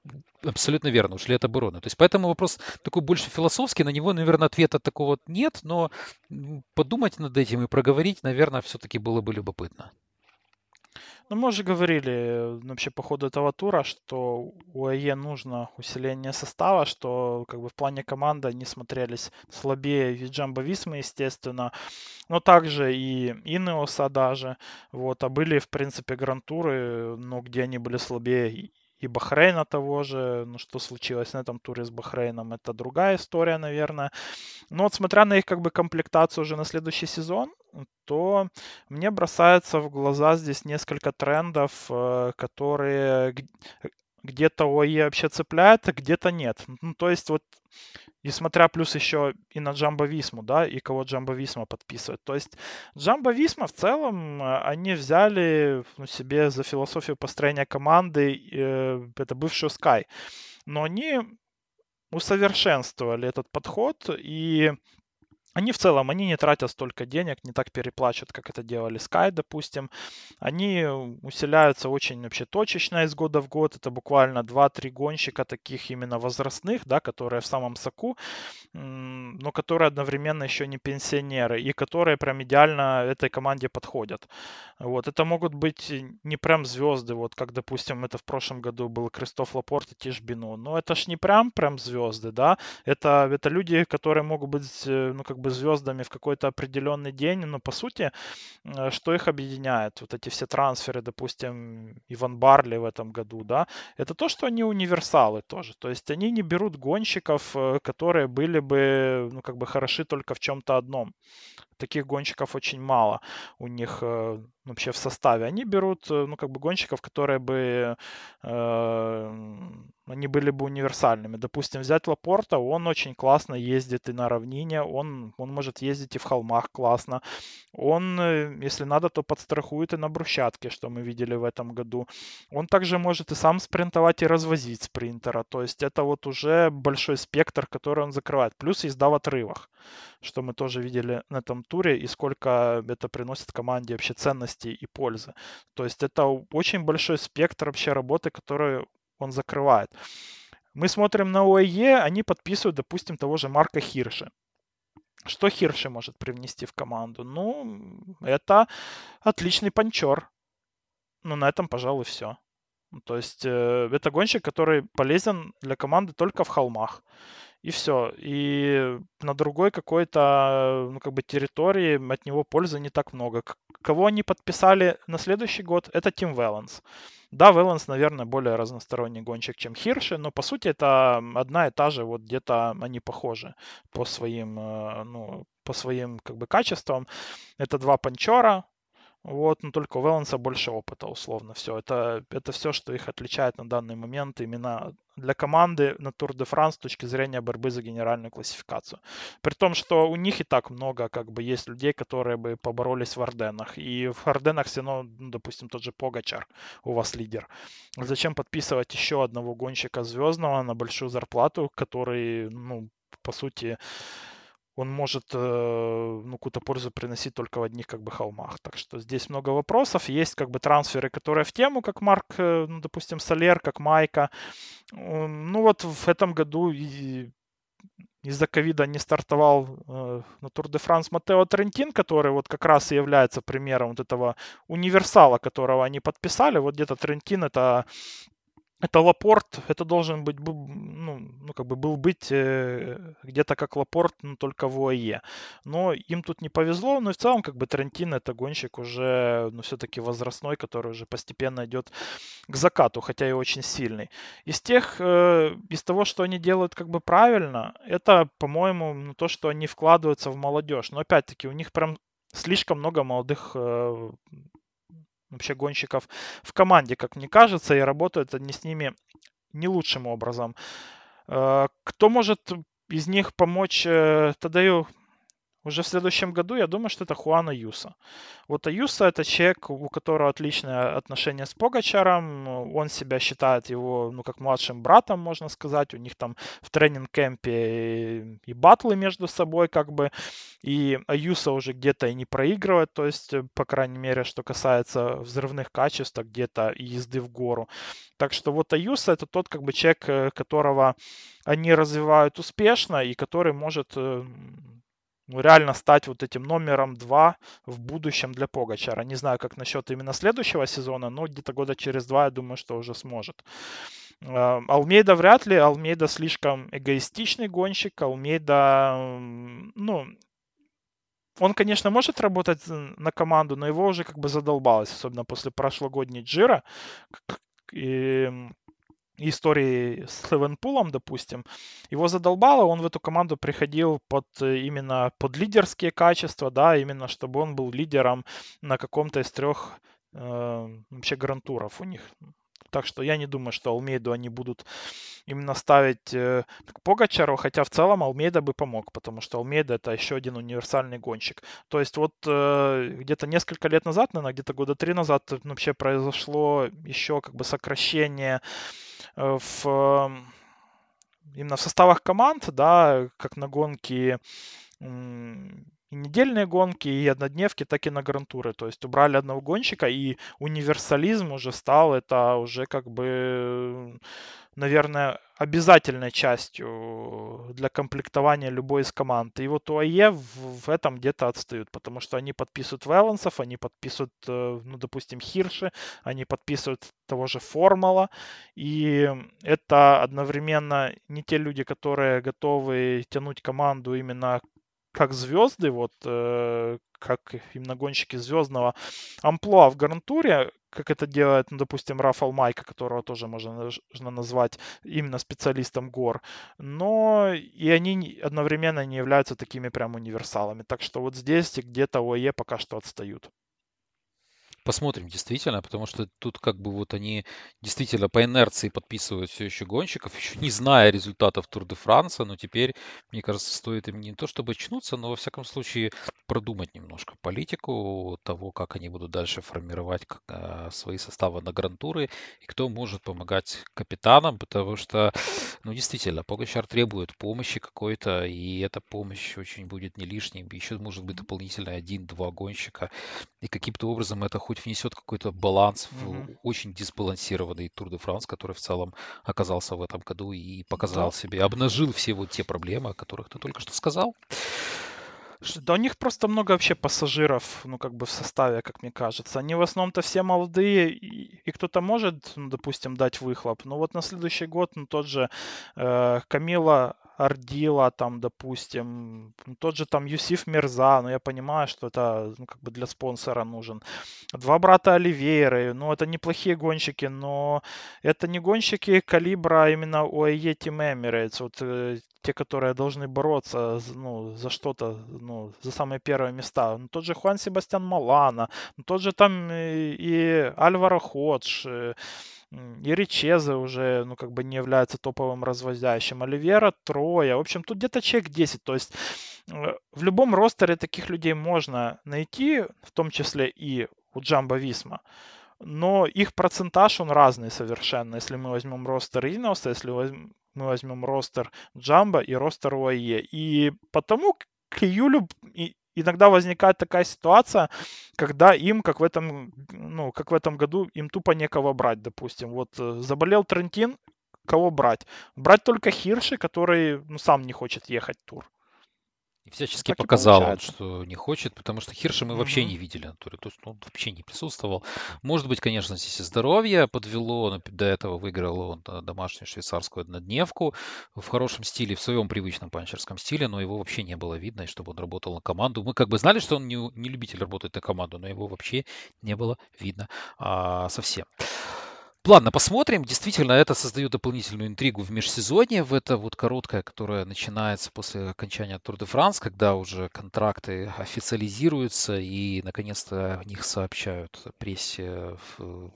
абсолютно верно, ушли от обороны. То есть поэтому вопрос такой больше философский, на него, наверное, ответа такого нет, но подумать над этим и проговорить, наверное, все-таки было бы любопытно. Ну, мы уже говорили э, вообще по ходу этого тура, что у АЕ нужно усиление состава, что как бы в плане команды они смотрелись слабее Виджамба Висмы, естественно, но также и Инеоса даже, вот, а были, в принципе, грантуры, но где они были слабее и Бахрейна того же, ну что случилось на этом туре с Бахрейном, это другая история, наверное. Но вот смотря на их как бы комплектацию уже на следующий сезон, то мне бросается в глаза здесь несколько трендов, э, которые где-то ОЕ вообще цепляет, а где-то нет. Ну, то есть вот и смотря плюс еще и на Джамбо Висму, да, и кого Джамбо Висма подписывает. То есть Джамбо Висма в целом, э, они взяли ну, себе за философию построения команды, э, это бывшую Sky. Но они усовершенствовали этот подход и они в целом, они не тратят столько денег, не так переплачивают, как это делали Sky, допустим. Они усиляются очень вообще точечно из года в год. Это буквально 2-3 гонщика таких именно возрастных, да, которые в самом соку, но которые одновременно еще не пенсионеры и которые прям идеально этой команде подходят. Вот. Это могут быть не прям звезды, вот как, допустим, это в прошлом году был Кристоф Лапорт и Тиш. Но это ж не прям прям звезды, да. Это, это люди, которые могут быть, э, ну, как бы звездами в какой-то определенный день, но по сути, э, что их объединяет? Вот эти все трансферы, допустим, Иван Барли в этом году, да, это то, что они универсалы тоже. То есть они не берут гонщиков, э, которые были бы, ну, как бы хороши только в чем-то одном. Таких гонщиков очень мало у них э, вообще в составе. Они берут, ну, как бы гонщиков, которые бы э, они были бы универсальными. Допустим, взять Лапорта, он очень классно ездит и на равнине, он, он может ездить и в холмах классно. Он, э, если надо, то подстрахует и на брусчатке, что мы видели в этом году. Он также может и сам спринтовать и развозить спринтера. То есть это вот уже большой спектр, который он закрывает. Плюс езда в отрывах, что мы тоже видели на этом туре, и сколько это приносит команде вообще ценности и пользы. То есть это очень большой спектр вообще работы, которую он закрывает. Мы смотрим на ОЕ, они подписывают, допустим, того же Марка Хирша. Что Хирши может привнести в команду? Ну, это отличный панчер. Ну, на этом, пожалуй, все. То есть э, это гонщик, который полезен для команды только в холмах. И все. И на другой какой-то, ну, как бы территории от него пользы не так много. Кого они подписали на следующий год, это Тим Велланс. Да, Велланс, наверное, более разносторонний гонщик, чем Хирши, но по сути это одна и та же, вот где-то они похожи по своим, э, ну, по своим как бы качествам. Это два панчера, вот, но только у Веланса больше опыта, условно, все. Это, это все, что их отличает на данный момент именно для команды на Тур де Франс с точки зрения борьбы за генеральную классификацию. При том, что у них и так много, как бы, есть людей, которые бы поборолись в Орденах. И в Орденах все равно, ну, допустим, тот же Погачар у вас лидер. Зачем подписывать еще одного гонщика звездного на большую зарплату, который, ну, по сути, он может э, ну, какую-то пользу приносить только в одних как бы холмах. Так что здесь много вопросов. Есть как бы трансферы, которые в тему, как Марк, э, ну, допустим, Солер, как Майка. Ну вот в этом году из-за ковида не стартовал э, на Тур де Франс Матео Трентин, который вот как раз и является примером вот этого универсала, которого они подписали. Вот где-то Трентин это это Лапорт, это должен быть, ну, ну как бы был быть э, где-то как Лапорт, но только в ОАЕ. Но им тут не повезло, но и в целом как бы Тарантино это гонщик уже, ну все-таки возрастной, который уже постепенно идет к закату, хотя и очень сильный. Из тех, э, из того, что они делают как бы правильно, это, по-моему, ну, то, что они вкладываются в молодежь. Но опять-таки у них прям слишком много молодых э, вообще гонщиков в команде, как мне кажется, и работают они с ними не лучшим образом. Э, кто может из них помочь э, Тадею уже в следующем году я думаю, что это Хуана Юса. Вот Аюса это человек, у которого отличное отношение с Погачаром. Он себя считает его, ну, как младшим братом, можно сказать. У них там в тренинг-кемпе и батлы между собой, как бы. И Аюса уже где-то и не проигрывает, то есть, по крайней мере, что касается взрывных качеств, а где-то и езды в гору. Так что вот Аюса это тот, как бы, человек, э, которого они развивают успешно и который может э, ну, реально стать вот этим номером два в будущем для Погачара. Не знаю, как насчет именно следующего сезона, но где-то года через два, я думаю, что уже сможет. А, Алмейда вряд ли. Алмейда слишком эгоистичный гонщик. Алмейда, ну, он, конечно, может работать на команду, но его уже как бы задолбалось, особенно после прошлогодней Джира. И истории с Ливенпулом, допустим, его задолбало, он в эту команду приходил под э, именно под лидерские качества, да, именно чтобы он был лидером на каком-то из трех э, вообще грантуров у них. Так что я не думаю, что Алмейду они будут именно ставить э, к Погачару, хотя в целом Алмейда бы помог, потому что Алмейда это еще один универсальный гонщик. То есть вот э, где-то несколько лет назад, наверное, где-то года три назад вообще произошло еще как бы сокращение Э, в именно в составах команд, да, как на гонки и недельные гонки, и однодневки, так и на грантуры. То есть убрали одного гонщика, и универсализм уже стал, это уже как бы наверное, обязательной частью для комплектования любой из команд. И вот УАЕ в, в этом где-то отстают, потому что они подписывают Велансов, они подписывают, э, ну, допустим, Хирши, они подписывают того же Формала, и это одновременно не те люди, которые готовы тянуть команду именно как звезды, вот э, как именно гонщики звездного амплуа в гарантуре, как это делает, ну, допустим, Рафал Майка, которого тоже можно назвать именно специалистом гор. Но и они одновременно не являются такими прям универсалами. Так что вот здесь где-то ОЕ пока что отстают. Посмотрим, действительно, потому что тут как бы вот они действительно по инерции подписывают все еще гонщиков, (laughs) еще не зная результатов Тур де Франса, но теперь, мне кажется, стоит им не то чтобы очнуться, но во всяком случае продумать немножко политику того, как они будут дальше формировать э, свои составы на грантуры и кто может помогать капитанам, потому что, (sniffs) ну, действительно, Погачар требует помощи какой-то, и эта помощь очень будет не лишней. Еще может быть дополнительно один-два гонщика, и каким-то образом это хоть внесет какой-то баланс в Мгм. очень дисбалансированный Тур де Франс, который в целом оказался в этом году и показал Да. себе, обнажил все вот те проблемы, о которых ты только что сказал. Да у них просто много вообще пассажиров, ну, как бы в составе, как мне кажется. Они в основном-то все молодые, и, и кто-то может, ну, допустим, дать выхлоп. Но вот на следующий год, ну, тот же э, Камила Ардила, там, допустим, ну, тот же там Юсиф Мирза, ну, я понимаю, что это, ну, как бы для спонсора нужен. Два брата Оливейры, ну, это неплохие гонщики, но это не гонщики калибра именно ОАЕ Team Emirates, вот э, те, которые должны бороться ну, за что-то, ну, за самые первые места. Ну, тот же Хуан Себастьян Малана, ну, тот же там и, и Альваро Ходж, э, и Ричезе уже, ну, как бы не является топовым развозящим. Оливера трое. В общем, тут где-то человек 10. То есть э, в любом ростере таких людей можно найти, в том числе и у Джамба Висма. Но их процентаж, он разный совершенно. Если мы возьмем ростер Иноса, если мы возьмем ростер Джамба и ростер ОАЕ. И потому к июлю иногда возникает такая ситуация, когда им, как в этом, ну, как в этом году, им тупо некого брать, допустим. Вот э, заболел Трентин, кого брать? Брать только Хирши, который ну, сам не хочет ехать в тур. И всячески так показал он, что не хочет, потому что Хирша мы угу. вообще не видели на туре. То есть он вообще не присутствовал. Может быть, конечно, здесь и здоровье подвело. Но до этого выиграл он э, домашнюю швейцарскую однодневку в хорошем стиле, в своем привычном панчерском стиле, но его вообще не было видно, чтобы он работал на команду. Мы как бы знали, что он не, не любитель работать на команду, но его вообще не было видно а, совсем. Ладно, посмотрим. Действительно, это создает дополнительную интригу в межсезонье, в это вот короткое, которое начинается после окончания Тур де Франс, когда уже контракты официализируются и наконец-то о них сообщают прессе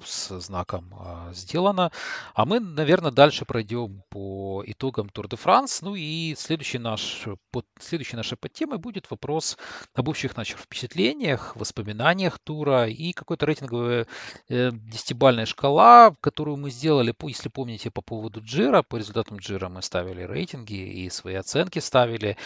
с знаком а, «Сделано». А мы, наверное, дальше пройдем по итогам Тур де Франс. Ну и следующий наш, под, следующей нашей подтемой будет вопрос об общих наших впечатлениях, воспоминаниях тура и какой-то рейтинговая э, десятибальная шкала, которую мы сделали, если помните, по поводу Джира, по результатам Джира мы ставили рейтинги и свои оценки ставили.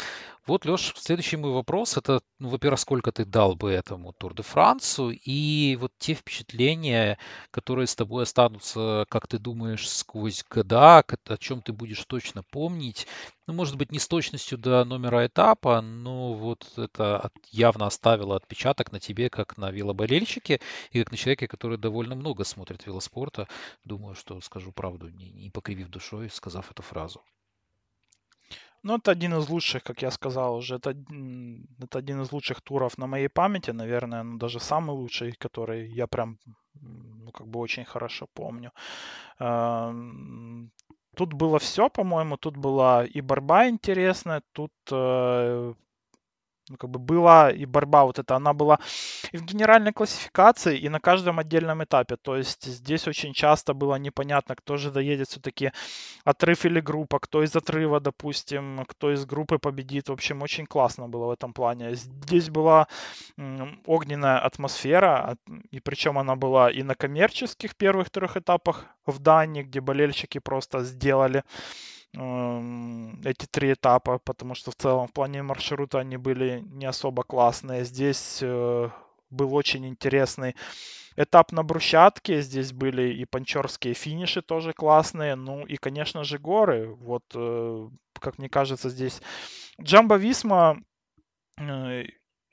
Вот, Леш, следующий мой вопрос, это, ну, во-первых, сколько ты дал бы этому Тур де Францу, и вот те впечатления, которые с тобой останутся, как ты думаешь, сквозь года, о чем ты будешь точно помнить, ну, может быть, не с точностью до номера этапа, но вот это явно оставило отпечаток на тебе, как на велоболельщике, и как на человеке, который довольно много смотрит велоспорта. Думаю, что скажу правду, не, не покривив душой, сказав эту фразу. Ну, это один из лучших, как я сказал уже. Это, это один из лучших туров на моей памяти, наверное, ну, даже самый лучший, который я прям, ну, как бы очень хорошо помню. Тут было все, по-моему. Тут была и борьба интересная, тут э, ну, как бы была и борьба вот эта, она была и в генеральной классификации, и на каждом отдельном этапе. То есть здесь очень часто было непонятно, кто же доедет все-таки отрыв или группа, кто из отрыва, допустим, кто из группы победит. В общем, очень классно было в этом плане. Здесь была огненная атмосфера, и причем она была и на коммерческих первых трех этапах в Дании, где болельщики просто сделали эти три этапа, потому что в целом в плане маршрута они были не особо классные. Здесь э, был очень интересный этап на брусчатке. Здесь были и панчерские финиши тоже классные. Ну и, конечно же, горы. Вот, э, как мне кажется, здесь Джамба Висма э,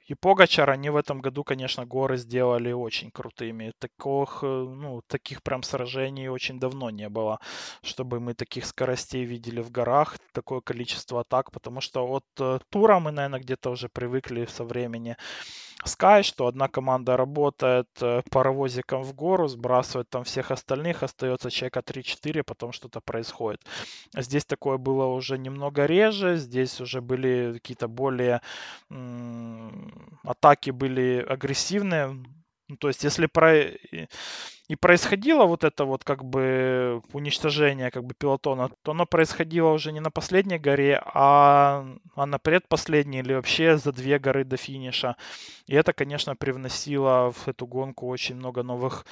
и Погачар, они в этом году, конечно, горы сделали очень крутыми. Таких, э, ну, таких прям сражений очень давно не было, чтобы мы таких скоростей видели в горах, такое количество атак, потому что от э, тура мы, наверное, где-то уже привыкли со времени Sky, что одна команда работает э, паровозиком в гору, сбрасывает там всех остальных, остается человека 3-4, потом что-то происходит. Здесь такое было уже немного реже, здесь уже были какие-то более м- атаки были агрессивные. Ну, то есть, если про и происходило вот это вот как бы уничтожение как бы пилотона, то оно происходило уже не на последней горе, а, а на предпоследней или вообще за две горы до финиша. И это, конечно, привносило в эту гонку очень много новых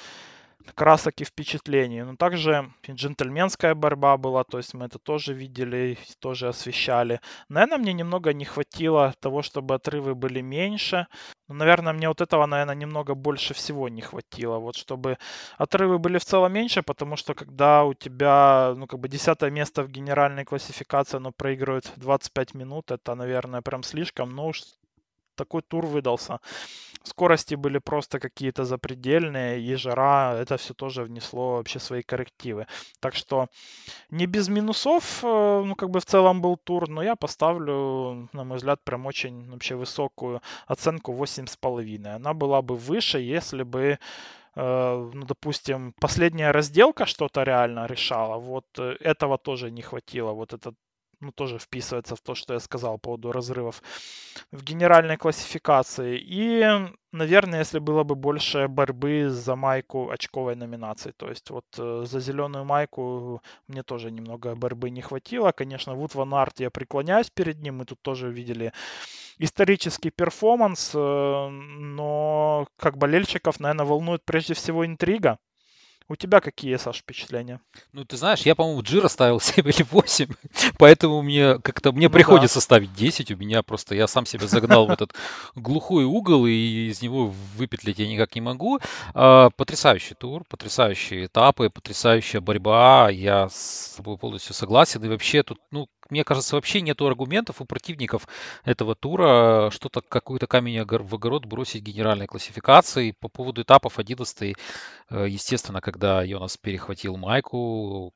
красок и впечатлений. Но также джентльменская борьба была, то есть мы это тоже видели, тоже освещали. Наверное, мне немного не хватило того, чтобы отрывы были меньше. Но, наверное, мне вот этого, наверное, немного больше всего не хватило. Вот чтобы отрывы были в целом меньше, потому что когда у тебя, ну, как бы десятое место в генеральной классификации, оно проигрывает 25 минут, это, наверное, прям слишком. Но уж такой тур выдался. Скорости были просто какие-то запредельные, и жара, это все тоже внесло вообще свои коррективы. Так что не без минусов, э, ну, как бы в целом был тур, но я поставлю, на мой взгляд, прям очень вообще высокую оценку 8,5. Она была бы выше, если бы э, ну, допустим, последняя разделка что-то реально решала, вот э, этого тоже не хватило. Вот этот ну, тоже вписывается в то, что я сказал по поводу разрывов в генеральной классификации. И, наверное, если было бы больше борьбы за майку очковой номинации. То есть вот э, за зеленую майку мне тоже немного борьбы не хватило. Конечно, Вуд Ван Арт, я преклоняюсь перед ним. Мы тут тоже видели исторический перформанс. Э, но как болельщиков, наверное, волнует прежде всего интрига. У тебя какие, Саш, впечатления? Ну, ты знаешь, я, по-моему, Джира ставил (laughs) 7 или 8, поэтому мне как-то мне ну, приходится да. ставить 10. У меня просто я сам себя загнал в этот глухой угол, и из него выпетлить я никак не могу. А, потрясающий тур, потрясающие этапы, потрясающая борьба. Я с тобой полностью согласен. И вообще тут, ну, мне кажется, вообще нету аргументов у противников этого тура что-то, какой-то камень в огород бросить генеральной классификации. По поводу этапов 11 э, естественно, когда Йонас перехватил майку,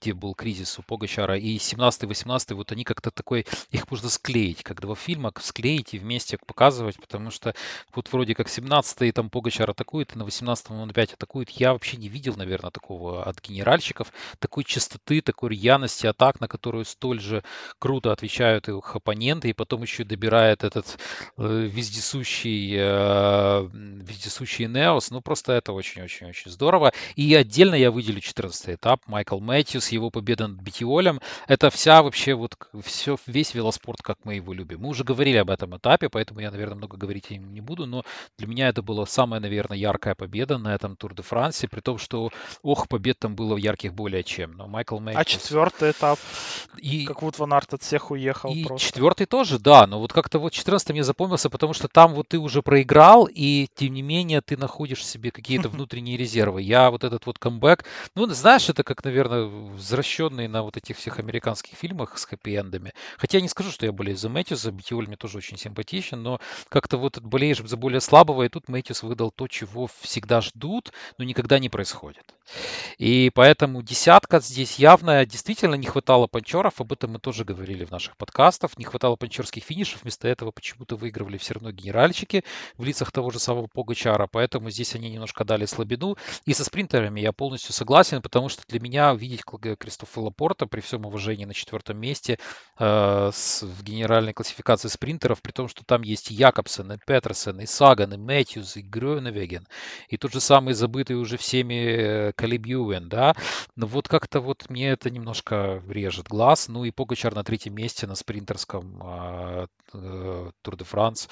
где был кризис у Погачара, и 17-18, вот они как-то такой, их можно склеить, как два фильма, склеить и вместе показывать, потому что вот вроде как 17-й там Погачар атакует, и на 18-м он опять атакует. Я вообще не видел, наверное, такого от генеральщиков, такой частоты, такой рьяности атак, на которую столь же круто отвечают их оппоненты, и потом еще добирает этот э, вездесущий, э, вездесущий Неос. Ну, просто это очень-очень-очень здорово. И отдельно я выделю 14 этап. Майкл Мэтьюс, его победа над Битиолем. Это вся вообще вот все, весь велоспорт, как мы его любим. Мы уже говорили об этом этапе, поэтому я, наверное, много говорить не буду, но для меня это была самая, наверное, яркая победа на этом Тур де Франсе, при том, что, ох, побед там было ярких более чем. Но Майкл а Мэтьюс... А четвертый этап? И... Как вот Ван Арт от всех уехал И просто. четвертый тоже, да, но вот как-то вот 14 мне запомнился, потому что там вот ты уже проиграл, и тем не менее ты находишь себе какие-то (laughs) внутренние резервы. Я вот этот вот камбэк, ну, знаешь, это как, наверное, возвращенный на вот этих всех американских фильмах с хэппи-эндами. Хотя я не скажу, что я болею за Мэтьюса, Бьюль мне тоже очень симпатичен, но как-то вот болеешь за более слабого, и тут Мэтьюс выдал то, чего всегда ждут, но никогда не происходит. И поэтому десятка здесь явно действительно не хватало панчеров, об этом мы тоже говорили в наших подкастах, не хватало панчерских финишев, вместо этого почему-то выигрывали все равно генеральщики в лицах того же самого Погачара, поэтому здесь они немножко дали слабину. И со спринтерами я полностью согласен, потому что для меня увидеть Кристофа Лапорта при всем уважении на четвертом месте э, с, в генеральной классификации спринтеров, при том, что там есть и Якобсен, и Петерсен, и Саган, и Мэтьюс, и Грёневеген, и тот же самый забытый уже всеми Калиб да, но вот как-то вот мне это немножко режет глаз, ну и Погачар на третьем месте на спринтерском а, Тур де Франс.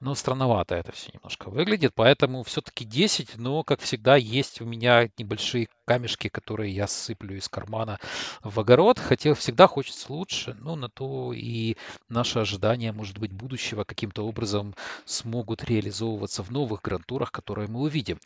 Ну, странновато это все немножко выглядит, поэтому все-таки 10, но, как всегда, есть у меня небольшие камешки, которые я сыплю из кармана в огород. Хотел, всегда хочется лучше, но на то и наши ожидания, может быть, будущего каким-то образом смогут реализовываться в новых грантурах, которые мы увидим.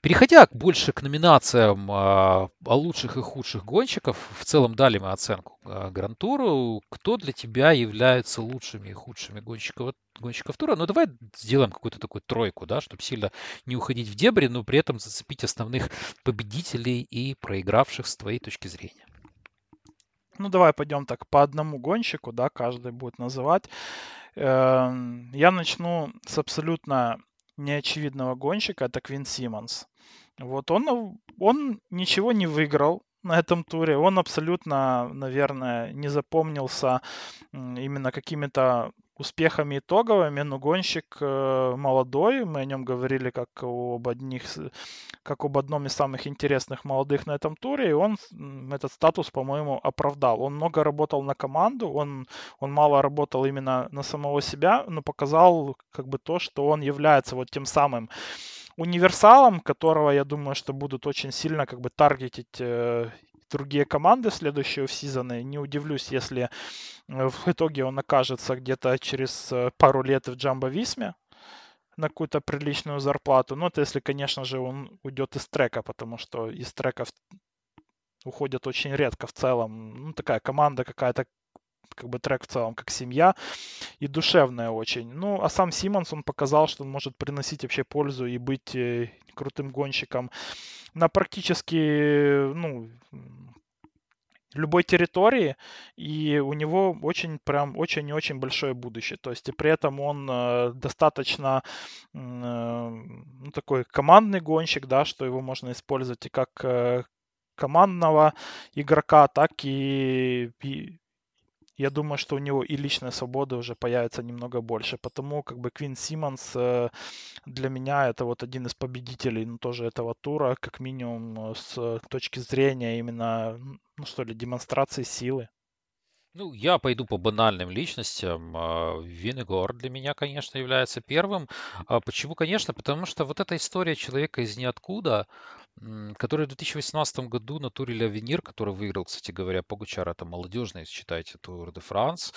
Переходя больше к номинациям а, о лучших и худших гонщиков, в целом дали мы оценку а, грантуру. Кто для тебя является лучшими и худшими гонщиков, гонщиков тура. Ну, давай сделаем какую-то такую тройку, да, чтобы сильно не уходить в дебри, но при этом зацепить основных победителей и проигравших с твоей точки зрения. Ну, давай пойдем так по одному гонщику, да, каждый будет называть. Эм, я начну с абсолютно неочевидного гонщика, это Квин Симмонс. Вот он, он ничего не выиграл на этом туре. Он абсолютно, наверное, не запомнился именно какими-то успехами итоговыми, но гонщик э, молодой, мы о нем говорили как об одних, как об одном из самых интересных молодых на этом туре, и он этот статус, по-моему, оправдал. Он много работал на команду, он, он мало работал именно на самого себя, но показал как бы то, что он является вот тем самым универсалом, которого, я думаю, что будут очень сильно как бы таргетить э, другие команды следующего сезона. Не удивлюсь, если э, в итоге он окажется где-то через э, пару лет в Джамбо Висме на какую-то приличную зарплату. Но это если, конечно же, он уйдет из трека, потому что из треков уходят очень редко в целом. Ну, такая команда какая-то как бы трек в целом как семья и душевная очень. Ну, а сам Симмонс, он показал, что он может приносить вообще пользу и быть э, крутым гонщиком на практически, ну, любой территории, и у него очень прям очень и очень большое будущее. То есть и при этом он э, достаточно э, ну, такой командный гонщик, да, что его можно использовать и как э, командного игрока, так и, и я думаю, что у него и личная свобода уже появится немного больше. Потому как бы Квин Симмонс э, для меня это вот один из победителей, ну, тоже этого тура, как минимум э, с точки зрения именно, ну что ли, демонстрации силы. Ну, я пойду по банальным личностям. А, Винегор для меня, конечно, является первым. А почему, конечно? Потому что вот эта история человека из ниоткуда, который в 2018 году на туре Ля Венир, который выиграл, кстати говоря, Погучар, это молодежный, считайте, тур де Франс,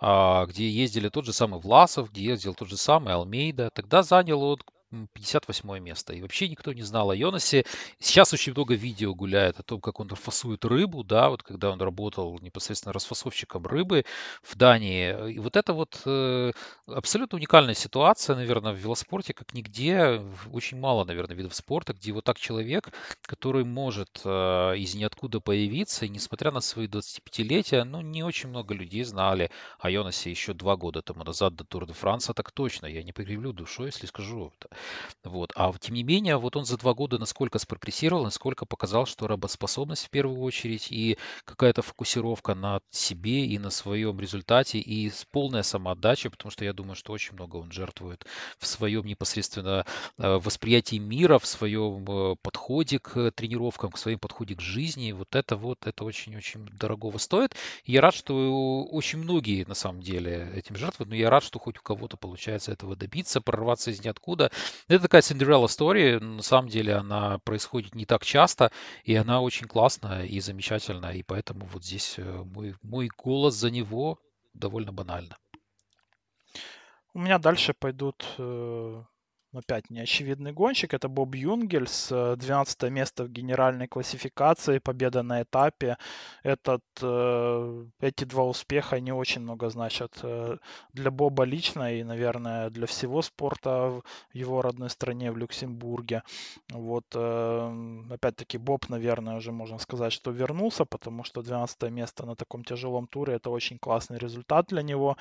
а, где ездили тот же самый Власов, где ездил тот же самый Алмейда, тогда занял он 58 место. И вообще никто не знал о Йонасе. Сейчас очень много видео гуляет о том, как он фасует рыбу, да, вот когда он работал непосредственно расфасовщиком рыбы в Дании. И вот это вот э, абсолютно уникальная ситуация, наверное, в велоспорте, как нигде. Очень мало, наверное, видов спорта, где вот так человек, который может э, из ниоткуда появиться, и несмотря на свои 25-летия, ну, не очень много людей знали о Йонасе еще два года тому назад до Тур де Франса, так точно. Я не покривлю душой, если скажу это. Вот. А тем не менее, вот он за два года насколько спрогрессировал, насколько показал, что работоспособность в первую очередь и какая-то фокусировка на себе и на своем результате и полная самоотдача, потому что я думаю, что очень много он жертвует в своем непосредственно э, восприятии мира, в своем э, подходе к тренировкам, к своему подходе к жизни. Вот это вот, это очень-очень дорогого стоит. Я рад, что очень многие на самом деле этим жертвуют, но я рад, что хоть у кого-то получается этого добиться, прорваться из ниоткуда это такая Cinderella story. На самом деле она происходит не так часто, и она очень классная и замечательная. И поэтому вот здесь э, мой, мой голос за него довольно банально. У меня дальше пойдут э, опять неочевидный гонщик. Это Боб Юнгельс, 12 э, место в генеральной классификации, победа на этапе. Этот, э, эти два успеха не очень много значат э, для Боба лично и, наверное, для всего спорта в его родной стране, в Люксембурге. Вот, опять-таки, Боб, наверное, уже можно сказать, что вернулся, потому что 12 место на таком тяжелом туре это очень классный результат для него.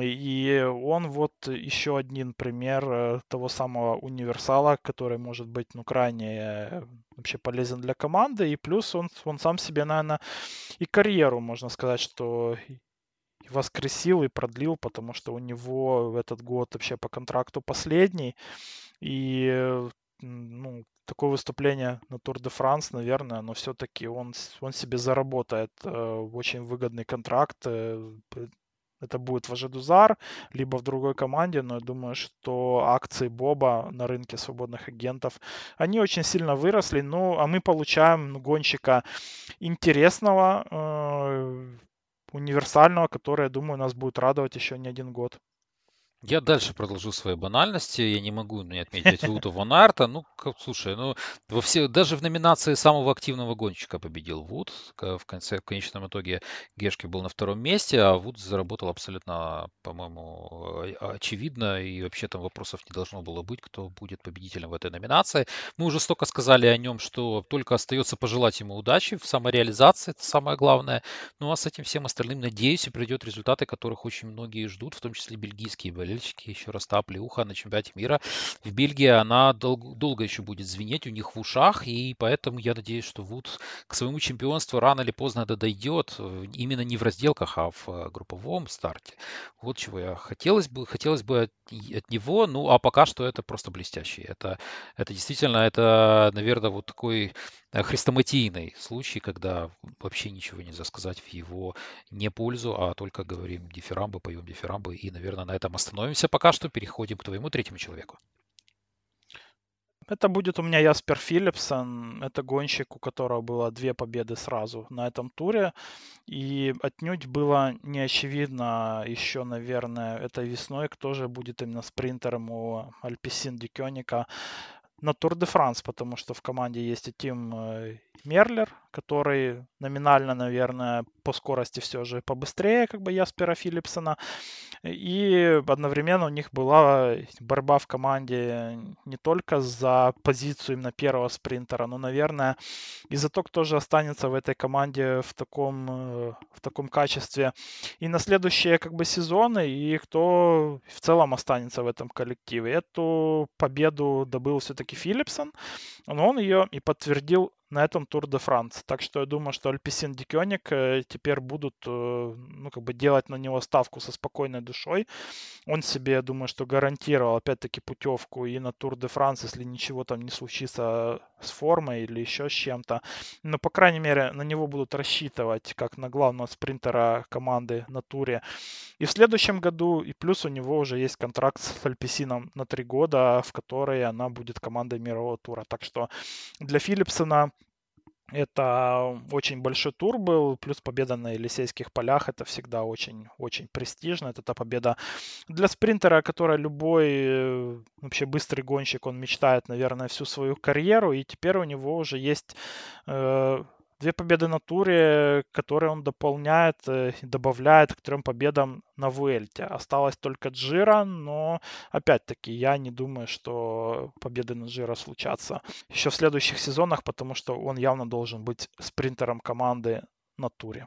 И он вот еще один пример того самого универсала, который может быть ну, крайне вообще полезен для команды. И плюс он, он сам себе, наверное, и карьеру, можно сказать, что воскресил и продлил, потому что у него в этот год вообще по контракту последний. И ну, такое выступление на Тур де Франс, наверное, но все-таки он, он себе заработает э, очень выгодный контракт, э, это будет в Ажедузар, либо в другой команде, но я думаю, что акции Боба на рынке свободных агентов, они очень сильно выросли, ну, а мы получаем гонщика интересного, э, универсального, который, я думаю, нас будет радовать еще не один год. Я дальше продолжу свои банальности. Я не могу не отметить Вута Ван Арта. Ну, слушай, ну, во все, даже в номинации самого активного гонщика победил Вуд. В конце, в конечном итоге Гешки был на втором месте, а Вуд заработал абсолютно, по-моему, очевидно. И вообще там вопросов не должно было быть, кто будет победителем в этой номинации. Мы уже столько сказали о нем, что только остается пожелать ему удачи в самореализации. Это самое главное. Ну, а с этим всем остальным, надеюсь, и придет результаты, которых очень многие ждут, в том числе бельгийские болельщики еще раз та плюха на чемпионате мира в Бельгии, она дол- долго еще будет звенеть у них в ушах, и поэтому я надеюсь, что Вуд к своему чемпионству рано или поздно это дойдет, э, именно не в разделках, а в э, групповом старте. Вот чего я хотелось бы, хотелось бы от, от него, ну а пока что это просто блестящий. Это, это действительно, это, наверное, вот такой хрестоматийный случай, когда вообще ничего нельзя сказать в его не пользу, а только говорим дифирамбы, поем дифирамбы, и, наверное, на этом остановимся пока что, переходим к твоему третьему человеку. Это будет у меня Яспер Филлипсон. Это гонщик, у которого было две победы сразу на этом туре. И отнюдь было не очевидно еще, наверное, этой весной, кто же будет именно спринтером у Альписин Дикёника на Тур де Франс, потому что в команде есть и Тим э, Мерлер, который номинально, наверное, по скорости все же побыстрее, как бы Яспера Филлипсона. И одновременно у них была борьба в команде не только за позицию именно первого спринтера, но, наверное, и за то, кто же останется в этой команде в таком, э, в таком качестве и на следующие как бы сезоны, и кто в целом останется в этом коллективе. Эту победу добыл все-таки Филлипсон, но он ее и подтвердил на этом Тур де Франс. Так что я думаю, что Альписин Дикёник э, теперь будут, э, ну, как бы делать на него ставку со спокойной душой. Он себе, я думаю, что гарантировал, опять-таки, путевку и на Тур де Франс, если ничего там не случится с формой или еще с чем-то. Но, по крайней мере, на него будут рассчитывать, как на главного спринтера команды на туре. И в следующем году, и плюс у него уже есть контракт с Альписином на три года, в которой она будет командой мирового тура. Так что для Филлипсона это очень большой тур был, плюс победа на Елисейских полях. Это всегда очень-очень престижно. Это та победа для спринтера, которая любой э, вообще быстрый гонщик, он мечтает, наверное, всю свою карьеру. И теперь у него уже есть э, Две победы на туре, которые он дополняет э, и добавляет к трем победам на Вуэльте. Осталось только Джира, но опять-таки я не думаю, что победы на Джира случатся еще в следующих сезонах, потому что он явно должен быть спринтером команды на туре.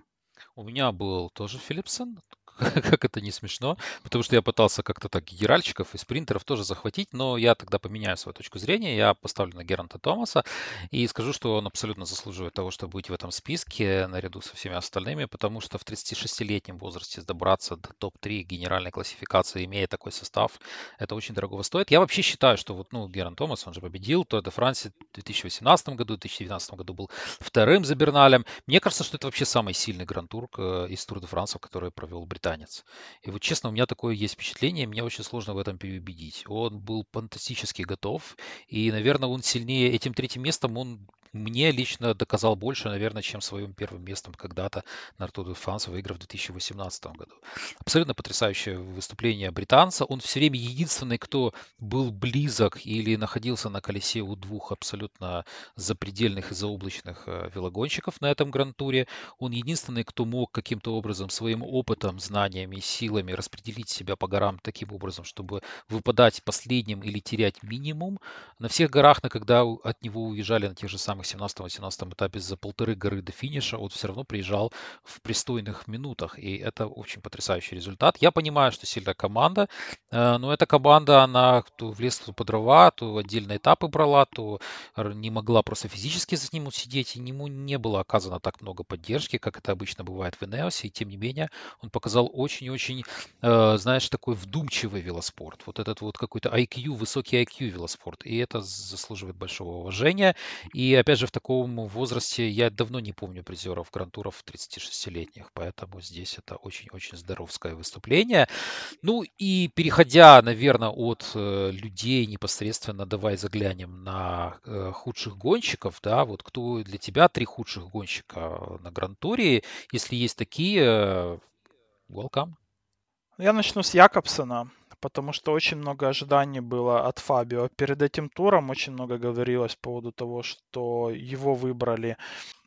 У меня был тоже Филлипсон, (laughs) как это не смешно, потому что я пытался как-то так генеральщиков и спринтеров тоже захватить, но я тогда поменяю свою точку зрения, я поставлю на Геранта Томаса и скажу, что он абсолютно заслуживает того, чтобы быть в этом списке наряду со всеми остальными, потому что в 36-летнем возрасте добраться до топ-3 генеральной классификации, имея такой состав, это очень дорого стоит. Я вообще считаю, что вот, ну, Герант Томас, он же победил Тур де Франсе в 2018 году, в 2019 году был вторым за Берналем. Мне кажется, что это вообще самый сильный гран-тур э, из Тур де Франса, который провел Британия британец. И вот честно, у меня такое есть впечатление, мне очень сложно в этом переубедить. Он был фантастически готов, и, наверное, он сильнее этим третьим местом, он мне лично доказал больше, наверное, чем своим первым местом когда-то на Артур де Франс, выиграв в 2018 году. Абсолютно потрясающее выступление британца. Он все время единственный, кто был близок или находился на колесе у двух абсолютно запредельных и заоблачных э, велогонщиков на этом гран-туре. Он единственный, кто мог каким-то образом своим опытом, знаниями, силами распределить себя по горам таким образом, чтобы выпадать последним или терять минимум. На всех горах, на когда от него уезжали на тех же самых 17-18 этапе за полторы горы до финиша, он все равно приезжал в пристойных минутах. И это очень потрясающий результат. Я понимаю, что сильная команда, э, но эта команда, она то влезла по дрова, то отдельные этапы брала, то не могла просто физически за ним сидеть, и ему не было оказано так много поддержки, как это обычно бывает в Энеосе, и тем не менее он показал очень-очень, э, знаешь, такой вдумчивый велоспорт. Вот этот вот какой-то IQ, высокий IQ велоспорт, и это заслуживает большого уважения. И опять опять же, в таком возрасте я давно не помню призеров грантуров 36-летних, поэтому здесь это очень-очень здоровское выступление. Ну и переходя, наверное, от э, людей непосредственно, давай заглянем на э, худших гонщиков, да, вот кто для тебя три худших гонщика на грантуре, если есть такие, э, welcome. Я начну с Якобсона потому что очень много ожиданий было от Фабио. Перед этим туром очень много говорилось по поводу того, что его выбрали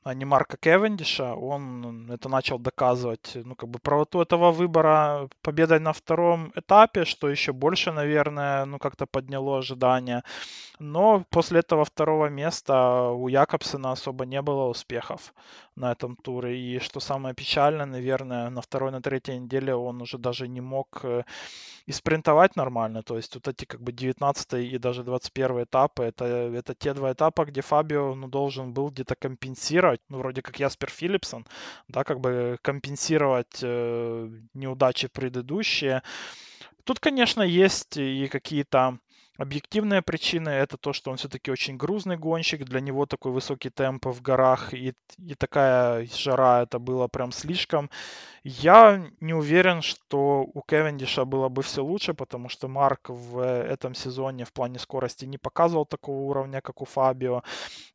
а не Марка Кевендиша, он это начал доказывать, ну, как бы правоту этого выбора победой на втором этапе, что еще больше, наверное, ну, как-то подняло ожидания. Но после этого второго места у Якобсена особо не было успехов на этом туре. И что самое печальное, наверное, на второй, на третьей неделе он уже даже не мог э, и спринтовать нормально. То есть вот эти как бы 19 и даже 21 этапы, это, это те два этапа, где Фабио ну, должен был где-то компенсировать, ну вроде как Яспер Филлипсон, да, как бы компенсировать э, неудачи предыдущие. Тут, конечно, есть и какие-то Объективная причина это то, что он все-таки очень грузный гонщик, для него такой высокий темп в горах и, и такая жара это было прям слишком. Я не уверен, что у Кевиндиша было бы все лучше, потому что Марк в этом сезоне в плане скорости не показывал такого уровня, как у Фабио.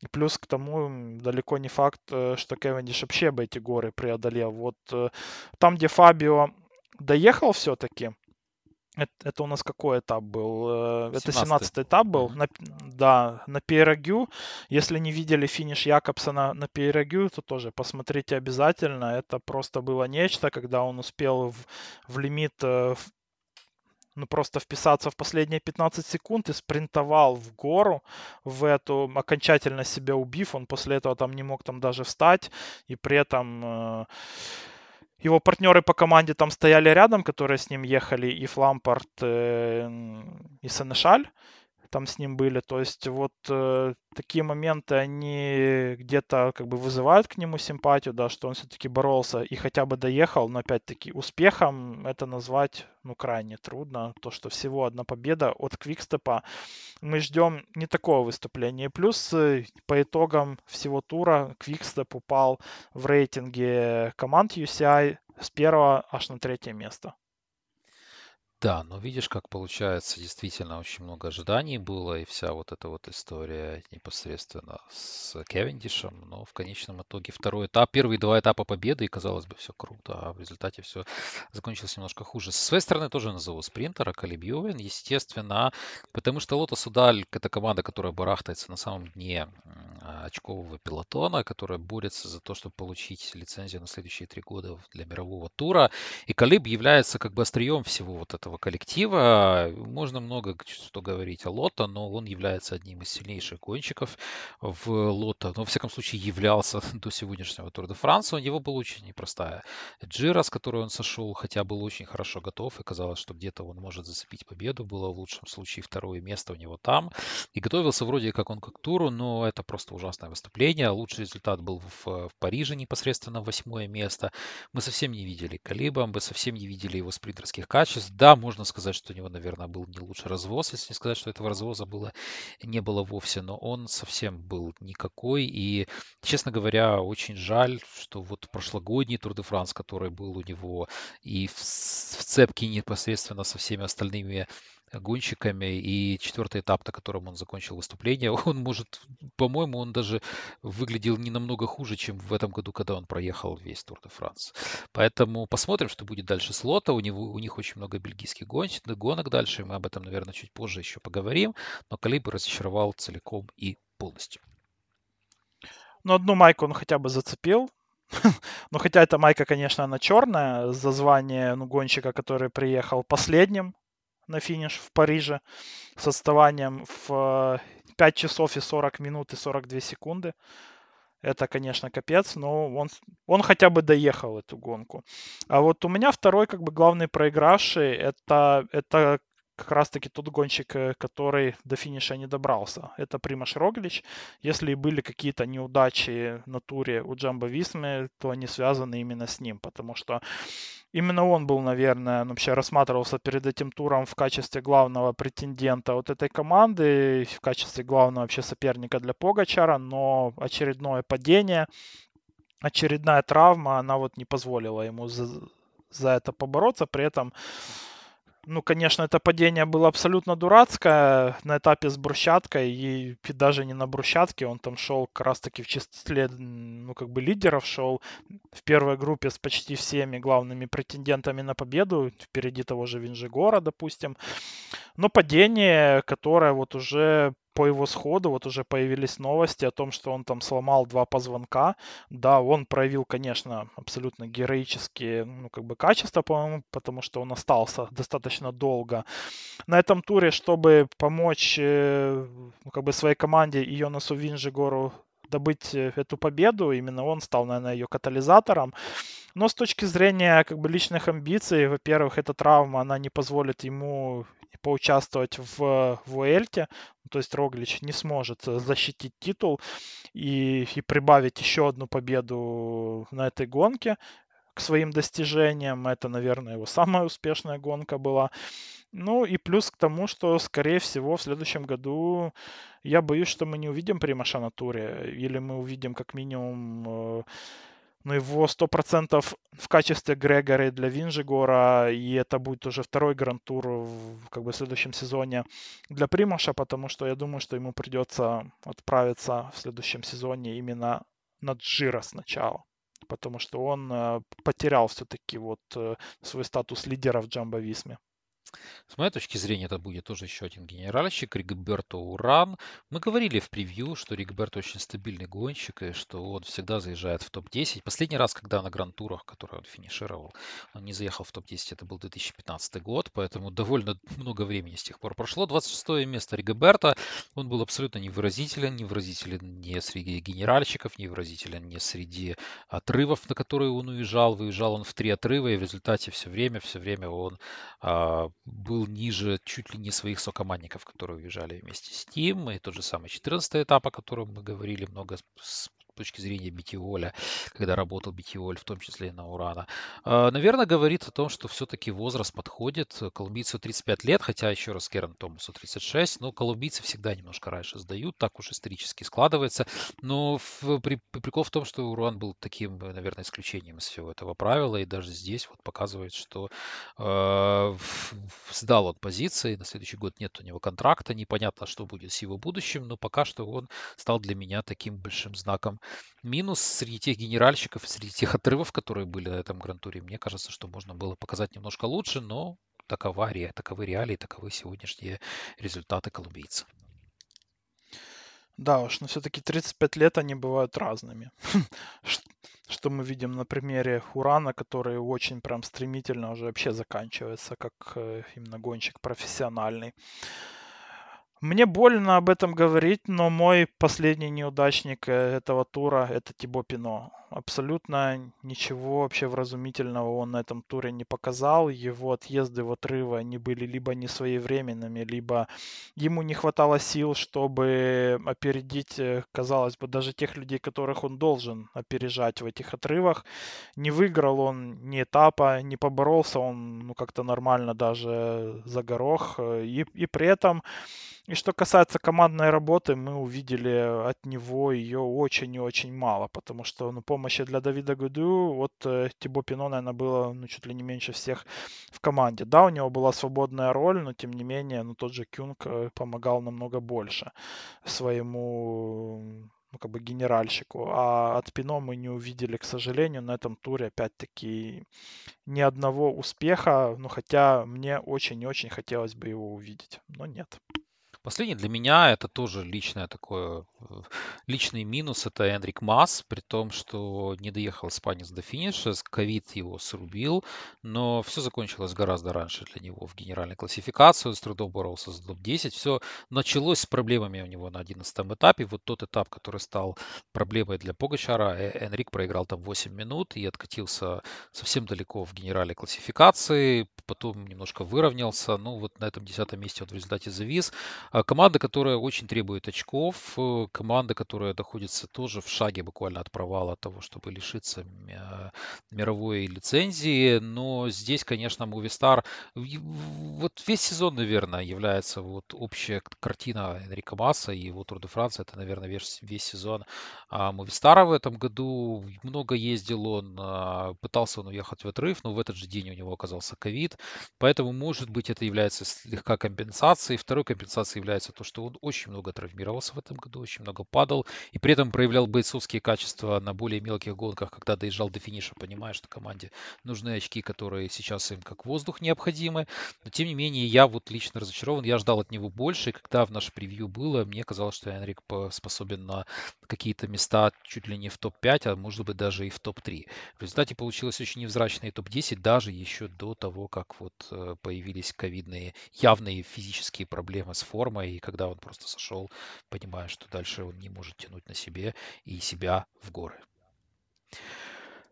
И плюс к тому далеко не факт, э, что Кевиндиш вообще бы эти горы преодолел. Вот э, там, где Фабио доехал все-таки, это, это у нас какой этап был? Э, это 17 этап был. На, да, на Пейрагю. Если не видели финиш Якобсона на Пейрагю, то тоже посмотрите обязательно. Это просто было нечто, когда он успел в, в лимит э, ну, просто вписаться в последние 15 секунд и спринтовал в гору в эту, окончательно себя убив. Он после этого там не мог там даже встать. И при этом э, его партнеры по команде там стояли рядом, которые с ним ехали, и Флампорт, э, и Сенешаль там с ним были. То есть вот э, такие моменты, они где-то как бы вызывают к нему симпатию, да, что он все-таки боролся и хотя бы доехал, но опять-таки успехом это назвать, ну, крайне трудно. То, что всего одна победа от Квикстепа, мы ждем не такого выступления. Плюс э, по итогам всего тура Квикстеп упал в рейтинге команд UCI с первого аж на третье место. Да, но видишь, как получается, действительно очень много ожиданий было, и вся вот эта вот история непосредственно с Кевиндишем, но в конечном итоге второй этап, первые два этапа победы, и казалось бы, все круто, а в результате все закончилось немножко хуже. С своей стороны тоже назову спринтера, Калиб Ювен, естественно, потому что Лотос Удаль — это команда, которая барахтается на самом дне очкового пилотона, которая борется за то, чтобы получить лицензию на следующие три года для мирового тура, и Калиб является как бы острием всего вот этого этого коллектива. Можно много что говорить о Лото, но он является одним из сильнейших гонщиков в Лото. Но, во всяком случае, являлся (laughs) до сегодняшнего Тур де Франса. У него была очень непростая Джира, с которой он сошел, хотя был очень хорошо готов, и казалось, что где-то он может зацепить победу. Было в лучшем случае второе место у него там. И готовился вроде как он к туру, но это просто ужасное выступление. Лучший результат был в, в Париже непосредственно восьмое место. Мы совсем не видели Калиба, мы совсем не видели его спринтерских качеств. Да, можно сказать, что у него, наверное, был не лучший развоз, если не сказать, что этого развоза было, не было вовсе, но он совсем был никакой. И, честно говоря, очень жаль, что вот прошлогодний Тур де Франс, который был у него и в, в цепке непосредственно со всеми остальными гонщиками. И четвертый этап, на котором он закончил выступление, (laughs) он может, по-моему, он даже выглядел не намного хуже, чем в этом году, когда он проехал весь Тур де Франс. Поэтому посмотрим, что будет дальше с Лота. У, него, у них очень много бельгийских гонщиков, гонок дальше. Мы об этом, наверное, чуть позже еще поговорим. Но Калибр разочаровал целиком и полностью. Ну, одну майку он хотя бы зацепил, (laughs) ну, хотя эта майка, конечно, она черная за звание ну, гонщика, который приехал последним на финиш в Париже с отставанием в 5 часов и 40 минут и 42 секунды. Это, конечно, капец, но он, он хотя бы доехал эту гонку. А вот у меня второй, как бы, главный проигравший, это, это как раз-таки тот гонщик, э, который до финиша не добрался. Это Примаш Роглич. Если были какие-то неудачи на туре у Джамбо Висмы, то они связаны именно с ним, потому что именно он был, наверное, ну, вообще рассматривался перед этим туром в качестве главного претендента вот этой команды, в качестве главного вообще соперника для Погачара, но очередное падение, очередная травма, она вот не позволила ему за, за это побороться, при этом ну, конечно, это падение было абсолютно дурацкое на этапе с брусчаткой, и даже не на брусчатке, он там шел как раз-таки в числе, ну, как бы лидеров шел в первой группе с почти всеми главными претендентами на победу, впереди того же Винжигора, допустим. Но падение, которое вот уже по его сходу вот уже появились новости о том, что он там сломал два позвонка. Да, он проявил, конечно, абсолютно героические, ну, как бы качества, по-моему, потому что он остался достаточно долго на этом туре, чтобы помочь, э, ну, как бы своей команде Йонасу Винжигору добыть э, эту победу. Именно он стал, наверное, ее катализатором. Но с точки зрения как бы личных амбиций, во-первых, эта травма, она не позволит ему поучаствовать в Вуэльте, то есть Роглич не сможет э, защитить титул и, и прибавить еще одну победу на этой гонке к своим достижениям. Это, наверное, его самая успешная гонка была. Ну и плюс к тому, что, скорее всего, в следующем году я боюсь, что мы не увидим Примаша на туре, или мы увидим как минимум э, но его 100% в качестве Грегори для Винжигора, и это будет уже второй гран-тур в, как бы, следующем сезоне для Примаша, потому что я думаю, что ему придется отправиться в следующем сезоне именно на Джира сначала, потому что он э, потерял все-таки вот э, свой статус лидера в Джамбо Висме. С моей точки зрения, это будет тоже еще один генеральщик, Ригберто Уран. Мы говорили в превью, что Ригберто очень стабильный гонщик, и что он всегда заезжает в топ-10. Последний раз, когда на гран-турах, который он финишировал, он не заехал в топ-10, это был 2015 год, поэтому довольно много времени с тех пор прошло. 26 место Ригберто, он был абсолютно невыразителен, невыразителен не среди генеральщиков, невыразителен не среди отрывов, на которые он уезжал. Выезжал он в три отрыва, и в результате все время, все время он а, был ниже чуть ли не своих сокомандников, которые уезжали вместе с ним. И тот же самый 14 этап, о котором мы говорили много точки зрения Битиоля, когда работал Битиоль, в том числе и на Урана. А, наверное, говорит о том, что все-таки возраст подходит. Колумбийцу 35 лет, хотя еще раз Керн Томасу 36, но колумбийцы всегда немножко раньше сдают, так уж исторически складывается. Но в, при, прикол в том, что Уран был таким, наверное, исключением из всего этого правила, и даже здесь вот показывает, что э, сдал он позиции, на следующий год нет у него контракта, непонятно, что будет с его будущим, но пока что он стал для меня таким большим знаком минус среди тех генеральщиков, среди тех отрывов, которые были на этом грантуре, мне кажется, что можно было показать немножко лучше, но такова, таковы реалии, таковы сегодняшние результаты колумбийца. Да уж, но все-таки 35 лет они бывают разными. (laughs) Что мы видим на примере Урана, который очень прям стремительно уже вообще заканчивается, как э, именно гонщик профессиональный. Мне больно об этом говорить, но мой последний неудачник э, этого тура – это Тибо Пино. Абсолютно ничего вообще вразумительного он на этом туре не показал. Его отъезды в отрывы, они были либо не своевременными, либо ему не хватало сил, чтобы опередить, э, казалось бы, даже тех людей, которых он должен опережать в этих отрывах. Не выиграл он ни этапа, не поборолся он ну, как-то нормально даже за горох. Э, и, и при этом и что касается командной работы, мы увидели от него ее очень и очень мало, потому что ну, помощи для Давида Гуду вот э, Тибо Пино, наверное, было ну, чуть ли не меньше всех в команде. Да, у него была свободная роль, но тем не менее, ну, тот же Кюнг э, помогал намного больше своему ну, как бы генеральщику. А от Пино мы не увидели, к сожалению, на этом туре, опять-таки, ни одного успеха, ну, хотя мне очень и очень хотелось бы его увидеть, но нет. Последний для меня это тоже личное такое, э, личный минус, это Эндрик Масс, при том, что не доехал испанец до финиша, ковид его срубил, но все закончилось гораздо раньше для него в генеральной классификации, он с трудом боролся за топ-10, все началось с проблемами у него на 11 этапе, вот тот этап, который стал проблемой для Погачара, э, Энрик проиграл там 8 минут и откатился совсем далеко в генеральной классификации, потом немножко выровнялся, ну вот на этом 10 месте он в результате завис, команда, которая очень требует очков, э, команда, которая находится тоже в шаге буквально от провала того, чтобы лишиться мировой лицензии. Но здесь, конечно, Movistar вот весь сезон, наверное, является вот общая картина Энрика Масса и его Тур де Франция. Это, наверное, весь, весь сезон а Movistar в этом году. Много ездил он, а, пытался он уехать в отрыв, но в этот же день у него оказался ковид. Поэтому, может быть, это является слегка компенсацией. Второй компенсацией является то, что он очень много травмировался в этом году, очень много падал, и при этом проявлял бойцовские качества на более мелких гонках, когда доезжал до финиша, понимая, что команде нужны очки, которые сейчас им как воздух необходимы. Но, тем не менее, я вот лично разочарован, я ждал от него больше, и когда в наше превью было, мне казалось, что Энрик способен на какие-то места чуть ли не в топ-5, а может быть даже и в топ-3. В результате получилось очень невзрачный топ-10, даже еще до того, как вот э, появились ковидные явные физические проблемы с формой, и когда он просто сошел, понимая, что дальше он не может тянуть на себе и себя в горы.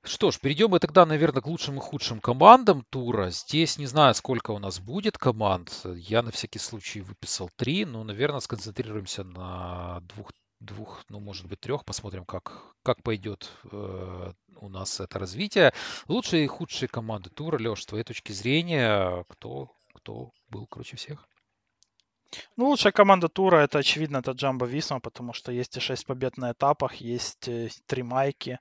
Что ж, перейдем мы тогда, наверное, к лучшим и худшим командам тура. Здесь не знаю, сколько у нас будет команд. Я на всякий случай выписал три, но, наверное, сконцентрируемся на двух двух, ну, может быть, трех. Посмотрим, как, как пойдет э, у нас это развитие. Лучшие и худшие команды тура, Леш, с твоей точки зрения, кто, кто был круче всех? Ну, лучшая команда тура это, очевидно, это Джамбо Висма, потому что есть и 6 побед на этапах, есть э, три майки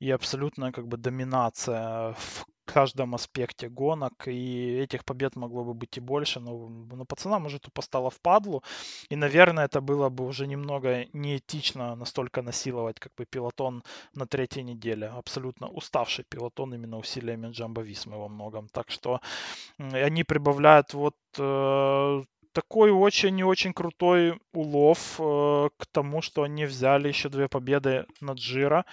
и абсолютная как бы доминация в каждом аспекте гонок, и этих побед могло бы быть и больше, но, но пацанам уже тупо стало впадлу, и, наверное, это было бы уже немного неэтично настолько насиловать как бы пилотон на третьей неделе, абсолютно уставший пилотон именно усилиями Джамбо Висмы во многом, так что они прибавляют вот э, такой очень и очень крутой улов э, к тому, что они взяли еще две победы над Джира.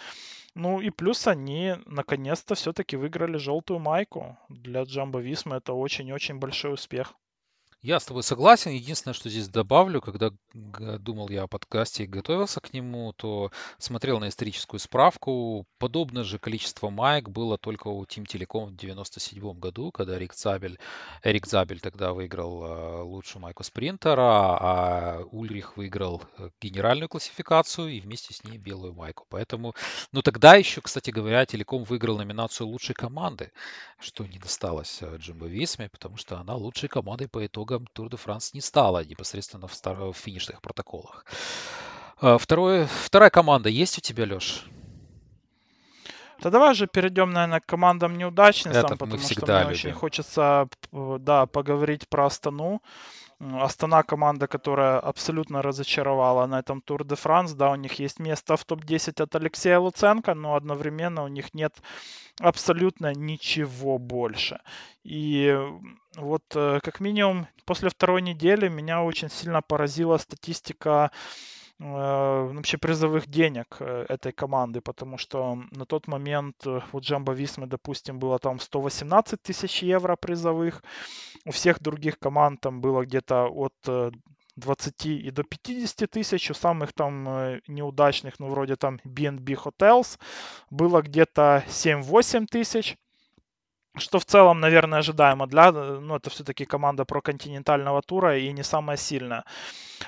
Ну и плюс они наконец-то все-таки выиграли желтую майку. Для Джамбо Висмы это очень-очень большой успех. Я с тобой согласен. Единственное, что здесь добавлю, когда думал я о подкасте и готовился к нему, то смотрел на историческую справку. Подобное же количество маек было только у Team Telecom в 97 году, когда Рик Забель, Эрик Забель тогда выиграл э, лучшую майку спринтера, а Ульрих выиграл э, генеральную классификацию и вместе с ней белую майку. Поэтому, ну тогда еще, кстати говоря, Телеком выиграл номинацию лучшей команды, что не досталось э, Джимбо Висме, потому что она лучшей командой по итогам итогам Тур де Франс не стало непосредственно в, стар... в финишных протоколах. А, второе, вторая команда есть у тебя, Леш? Да давай же перейдем, наверное, к командам неудачницам, Это потому что мне любим. очень хочется да, поговорить про Астану. Астана команда, которая абсолютно разочаровала на этом Тур де Франс. Да, у них есть место в топ-10 от Алексея Луценко, но одновременно у них нет абсолютно ничего больше. И вот э, как минимум после второй недели меня очень сильно поразила статистика вообще призовых денег э, этой команды, потому что на тот момент у Джамбо Висмы, допустим, было там 118 тысяч евро призовых, у всех других команд там было где-то от 20 и до 50 тысяч, у самых там неудачных, ну вроде там B&B Hotels, было где-то 7-8 тысяч, что в целом, наверное, ожидаемо для, ну, это все-таки команда про континентального тура и не самая сильная.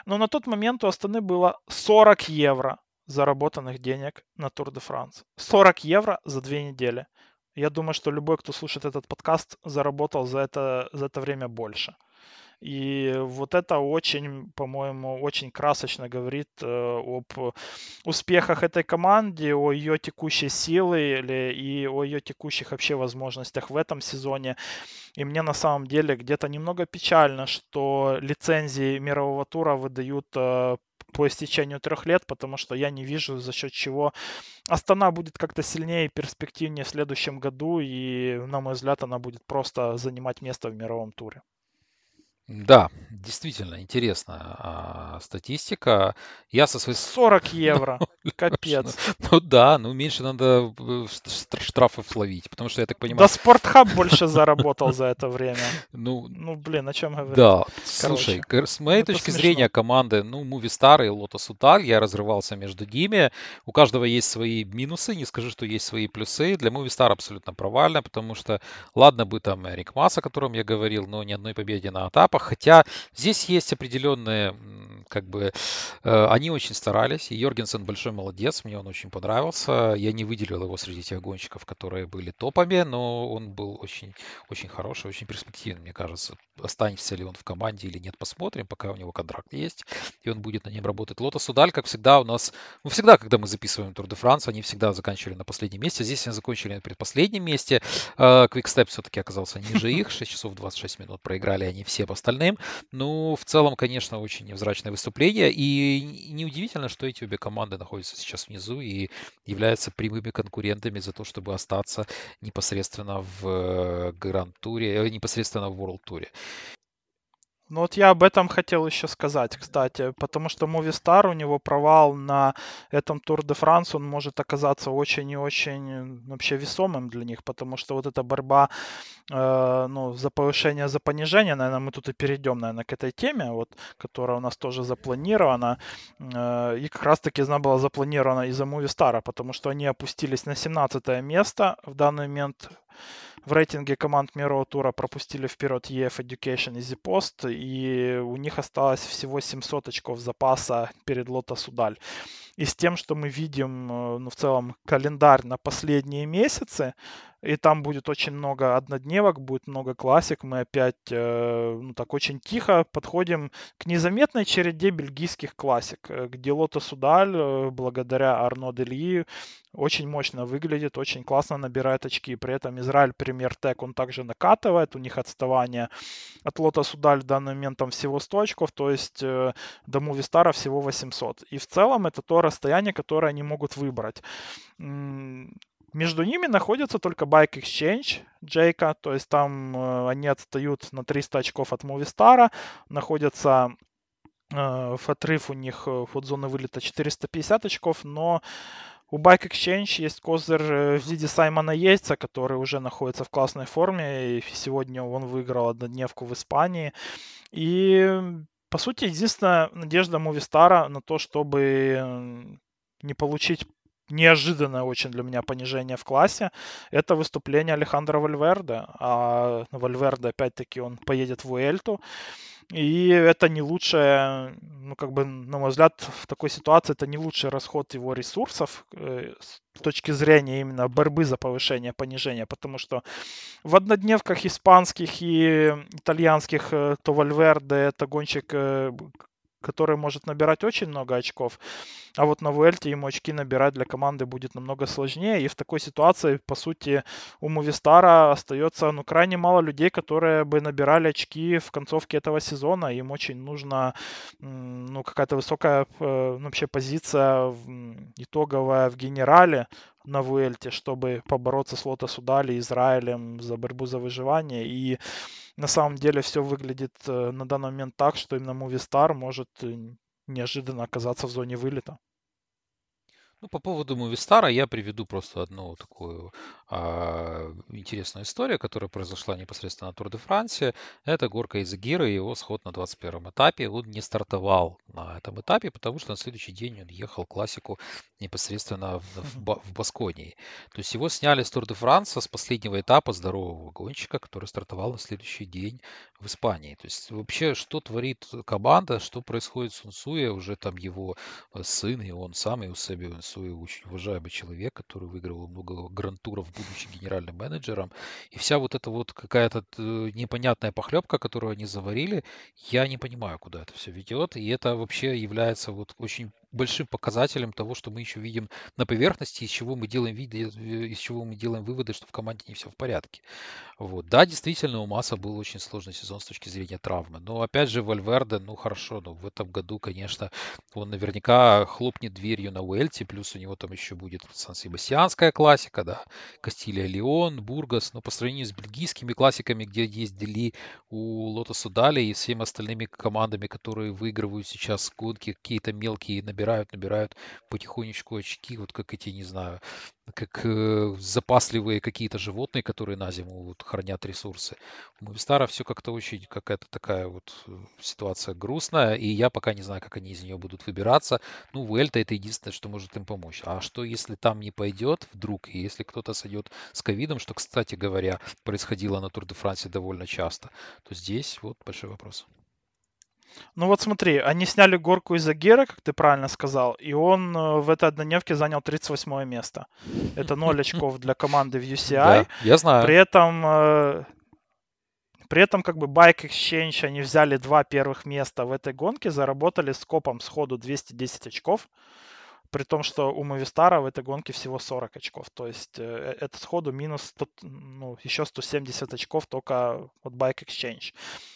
Но на тот момент у Астаны было 40 евро заработанных денег на Тур де Франс. 40 евро за две недели. Я думаю, что любой, кто слушает этот подкаст, заработал за это, за это время больше. И вот это очень, по-моему, очень красочно говорит э, об успехах этой команды, о ее текущей силе или, и о ее текущих вообще возможностях в этом сезоне. И мне на самом деле где-то немного печально, что лицензии мирового тура выдают э, по истечению трех лет, потому что я не вижу, за счет чего Астана будет как-то сильнее и перспективнее в следующем году, и, на мой взгляд, она будет просто занимать место в мировом туре. Да, действительно интересная а, статистика. Я со своей... 40 (laughs) евро. (laughs) Капец. Ну, ну да, ну меньше надо э, штрафов ловить, потому что я так понимаю... Да Спортхаб больше заработал за это время. (laughs) Ну, ну блин, о чем говорить? Да, слушай, с моей точки зрения команды, ну, Movistar и Lotus Utal, я разрывался между ними. У каждого есть свои минусы, не скажу, что есть свои плюсы. Для Movistar абсолютно провально, потому что, ладно бы там Эрик Масс, о котором я говорил, но ни одной победе на этапах, хотя здесь есть определенные как бы э, они очень старались, и Йоргенсен большой молодец, мне он очень понравился. Я не выделил его среди тех гонщиков, которые были топами, но он был очень, очень хороший, очень перспективный, мне кажется. Останется ли он в команде или нет, посмотрим, пока у него контракт есть, и он будет на нем работать. Лотос Удаль, как всегда, у нас, ну, всегда, когда мы записываем Тур де Франс, они всегда заканчивали на последнем месте. Здесь они закончили на предпоследнем месте. Квикстеп все-таки оказался ниже их, 6 часов 26 минут проиграли они всем остальным. Ну, в целом, конечно, очень невзрачное выступление, и неудивительно, что эти обе команды находятся сейчас внизу и являются прямыми конкурентами за то, чтобы остаться непосредственно в э, Гранд-туре, э, непосредственно в World туре. Ну вот я об этом хотел еще сказать, кстати, потому что Movistar, у него провал на этом Тур де Франс, он может оказаться очень и очень вообще весомым для них, потому что вот эта борьба э, ну, за повышение, за понижение, наверное, мы тут и перейдем, наверное, к этой теме, вот, которая у нас тоже запланирована, э, и как раз-таки она была запланирована из-за Movistar, потому что они опустились на 17 место в данный момент в рейтинге команд мирового тура пропустили вперед EF Education и Z-Post, и у них осталось всего 700 очков запаса перед Lotus Удаль. И с тем, что мы видим, э, ну, в целом, календарь на последние месяцы, и там будет очень много однодневок, будет много классик. Мы опять, э, ну так очень тихо подходим к незаметной череде бельгийских классик, э, где Лото Судаль, э, благодаря Арно Дельи, очень мощно выглядит, очень классно набирает очки. При этом Израиль Премьер Тек, он также накатывает, у них отставание от Лота Судаль в данный момент там всего 100 очков, то есть э, до Мувистара всего 800. И в целом это то расстояние, которое они могут выбрать. Между ними находится только Bike Exchange Джейка, то есть там э, они отстают на 300 очков от Movistar, находятся э, в отрыв у них э, от зоны вылета 450 очков, но у Bike Exchange есть козырь в виде Саймона Йейтса, который уже находится в классной форме, и сегодня он выиграл однодневку в Испании. И, по сути, единственная надежда Мувистара на то, чтобы не получить неожиданное очень для меня понижение в классе, это выступление Алехандро Вальверде. А Вальверде, опять-таки, он поедет в Вуэльту. И это не лучшее, ну, как бы, на мой взгляд, в такой ситуации это не лучший расход его ресурсов э, с точки зрения именно борьбы за повышение, понижение, потому что в однодневках испанских и итальянских э, то Вальверде это гонщик, э, который может набирать очень много очков. А вот на Вуэльте ему очки набирать для команды будет намного сложнее. И в такой ситуации, по сути, у Мувистара остается ну, крайне мало людей, которые бы набирали очки в концовке этого сезона. Им очень нужна ну, какая-то высокая э, ну, вообще позиция итоговая в генерале на Вуэльте, чтобы побороться с Лотос Удали, Израилем за борьбу за выживание. И на самом деле все выглядит э, на данный момент так, что именно Movistar может э, неожиданно оказаться в зоне вылета. Ну, по поводу Movistar я приведу просто одну такую а, интересную историю, которая произошла непосредственно на Тур де Франсе. Это горка из Гира и его сход на 21 этапе. Он не стартовал на этом этапе, потому что на следующий день он ехал классику непосредственно в, в, в Басконии. То есть его сняли с Тур де Франса с последнего этапа здорового гонщика, который стартовал на следующий день в Испании. То есть вообще, что творит команда, что происходит с Унсуя, уже там его э, сын и он сам, и у себя Унсуя очень уважаемый человек, который выигрывал много грантуров будучи генеральным менеджером. И вся вот эта вот какая-то э, непонятная похлебка, которую они заварили, я не понимаю, куда это все ведет. И это вообще является вот очень большим показателем того, что мы еще видим на поверхности, из чего мы делаем виды, э, из чего мы делаем выводы, что в команде не все в порядке. Вот. Да, действительно, у Масса был очень сложный сезон с точки зрения травмы. Но опять же, Вальверде, ну хорошо, но в этом году, конечно, он наверняка хлопнет дверью на Уэльте, плюс у него там еще будет Сан-Себастьянская классика, да, Кастилия Леон, Бургас, но по сравнению с бельгийскими классиками, где есть Дели у Лотоса Дали и всеми остальными командами, которые выигрывают сейчас гонки, какие-то мелкие набирают, набирают потихонечку очки, вот как эти, не знаю, как э, запасливые какие-то животные, которые на зиму вот, хранят ресурсы. У Movistar все как-то очень какая-то такая вот э, ситуация грустная, и я пока не знаю, как они из нее будут выбираться. Ну, Вуэльта это единственное, что может им помочь. А что, если там не пойдет вдруг, и если кто-то сойдет с ковидом, что, кстати говоря, происходило на Тур де Франсе довольно часто, то здесь вот большой вопрос. Ну вот смотри, они сняли горку из Агира, как ты правильно сказал, и он э, в этой однодневке занял 38 место. Это 0 (laughs) очков для команды в UCI. Да, я знаю. При этом, э, при этом как бы Bike Exchange, они взяли два первых места в этой гонке, заработали скопом сходу 210 очков при том, что у Movistar в этой гонке всего 40 очков. То есть э, это сходу минус 100, ну, еще 170 очков только от Bike Exchange.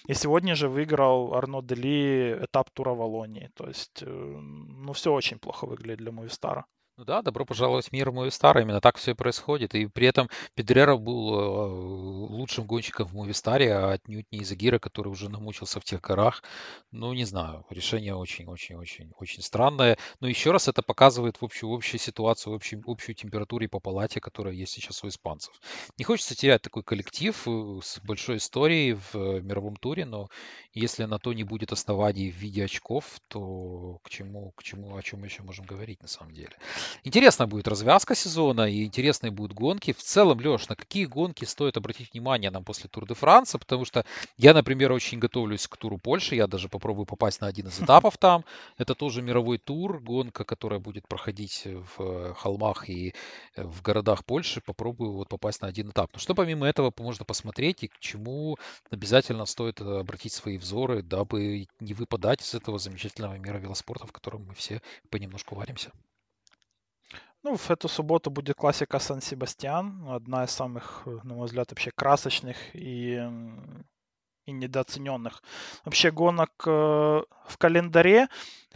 И сегодня же выиграл Арно Дели этап тура Волонии. То есть, э, ну, все очень плохо выглядит для Movistar. Ну да, добро пожаловать в мир Movistar. Именно так все и происходит. И при этом Педрера был э, лучшим гонщиком в Movistar, а отнюдь не из Агира, который уже намучился в тех горах. Ну, не знаю, решение очень-очень-очень-очень странное. Но еще раз это показывает в общую, общую ситуацию, общую, общую температуру по палате, которая есть сейчас у испанцев. Не хочется терять такой коллектив э, с большой историей в э, мировом туре, но если на то не будет оснований в виде очков, то к чему, к чему, о чем мы еще можем говорить на самом деле? Интересная будет развязка сезона и интересные будут гонки. В целом, Леш, на какие гонки стоит обратить внимание нам после Тур де Франса? Потому что я, например, очень готовлюсь к туру Польши. Я даже попробую попасть на один из этапов там. Это тоже мировой тур, гонка, которая будет проходить в холмах и в городах Польши. Попробую вот попасть на один этап. Но что помимо этого можно посмотреть и к чему обязательно стоит обратить свои взоры, дабы не выпадать из этого замечательного мира велоспорта, в котором мы все понемножку варимся? Ну, в эту субботу будет классика Сан-Себастьян, одна из самых, на мой взгляд, вообще красочных и, и недооцененных. Вообще гонок э, в календаре,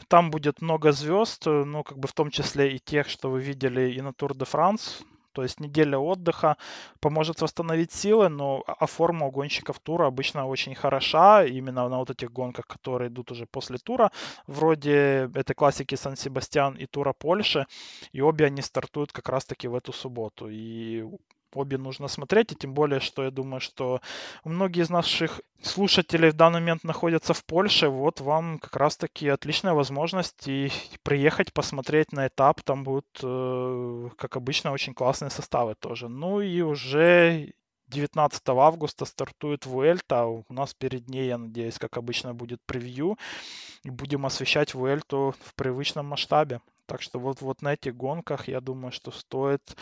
там будет много звезд, э, ну, как бы в том числе и тех, что вы видели и на Тур де Франс, то есть неделя отдыха поможет восстановить силы, но а форма у гонщиков тура обычно очень хороша, именно на вот этих гонках, которые идут уже после тура, вроде этой классики Сан-Себастьян и тура Польши, и обе они стартуют как раз-таки в эту субботу. И обе нужно смотреть, и тем более, что я думаю, что многие из наших слушателей в данный момент находятся в Польше, вот вам как раз-таки отличная возможность и приехать посмотреть на этап, там будут, э, как обычно, очень классные составы тоже. Ну и уже 19 августа стартует Вуэльта. У нас перед ней, я надеюсь, как обычно, будет превью. И будем освещать Вуэльту в привычном масштабе. Так что вот, вот на этих гонках, я думаю, что стоит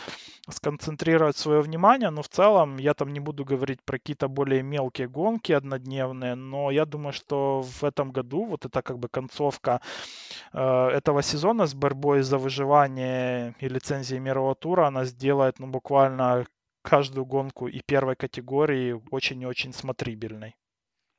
сконцентрировать свое внимание. Но в целом я там не буду говорить про какие-то более мелкие гонки однодневные. Но я думаю, что в этом году вот это как бы концовка э, этого сезона с борьбой за выживание и лицензией мирового тура, она сделает ну, буквально каждую гонку и первой категории очень и очень смотрибельной.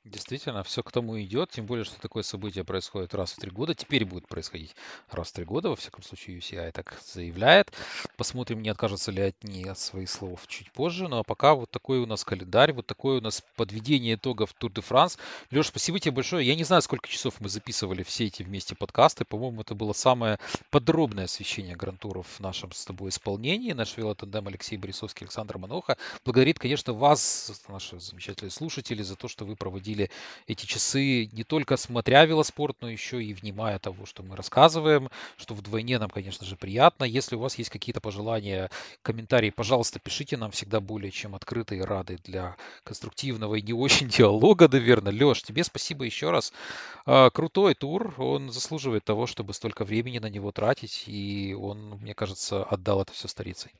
Действительно, все к тому идет, тем более, что такое событие происходит раз в три года. Теперь будет происходить раз в три года, во всяком случае, UCI так заявляет. Посмотрим, не откажутся ли они от своих слов чуть позже. Ну а пока вот такой у нас календарь, вот такое у нас подведение итогов Тур де Франс. Леш, спасибо тебе большое. Я не знаю, сколько часов мы записывали все эти вместе подкасты. По-моему, это было самое подробное освещение грантуров в нашем с тобой исполнении. Наш велотандем Алексей Борисовский, Александр Маноха благодарит, конечно, вас, наши замечательные слушатели, за то, что вы проводили эти часы не только смотря велоспорт, но еще и внимая того, что мы рассказываем, что вдвойне нам, конечно же, приятно. Если у вас есть какие-то пожелания, комментарии, пожалуйста, пишите нам всегда более чем открыты и рады для конструктивного и не очень (laughs) диалога, наверное. Леш, тебе спасибо еще раз. А, крутой тур, он заслуживает того, чтобы столько времени на него тратить, и он, мне кажется, отдал это все старицей.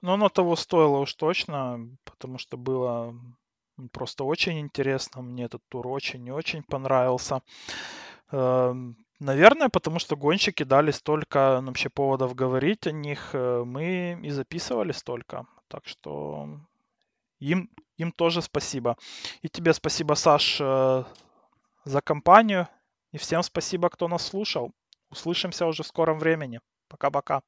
Но оно того стоило уж точно, потому что было Просто очень интересно. Мне этот тур очень и очень понравился. Наверное, потому что гонщики дали столько ну, вообще поводов говорить о них. Э, мы и записывали столько. Так что им, им тоже спасибо. И тебе спасибо, Саш, э, за компанию. И всем спасибо, кто нас слушал. Услышимся уже в скором времени. Пока-пока.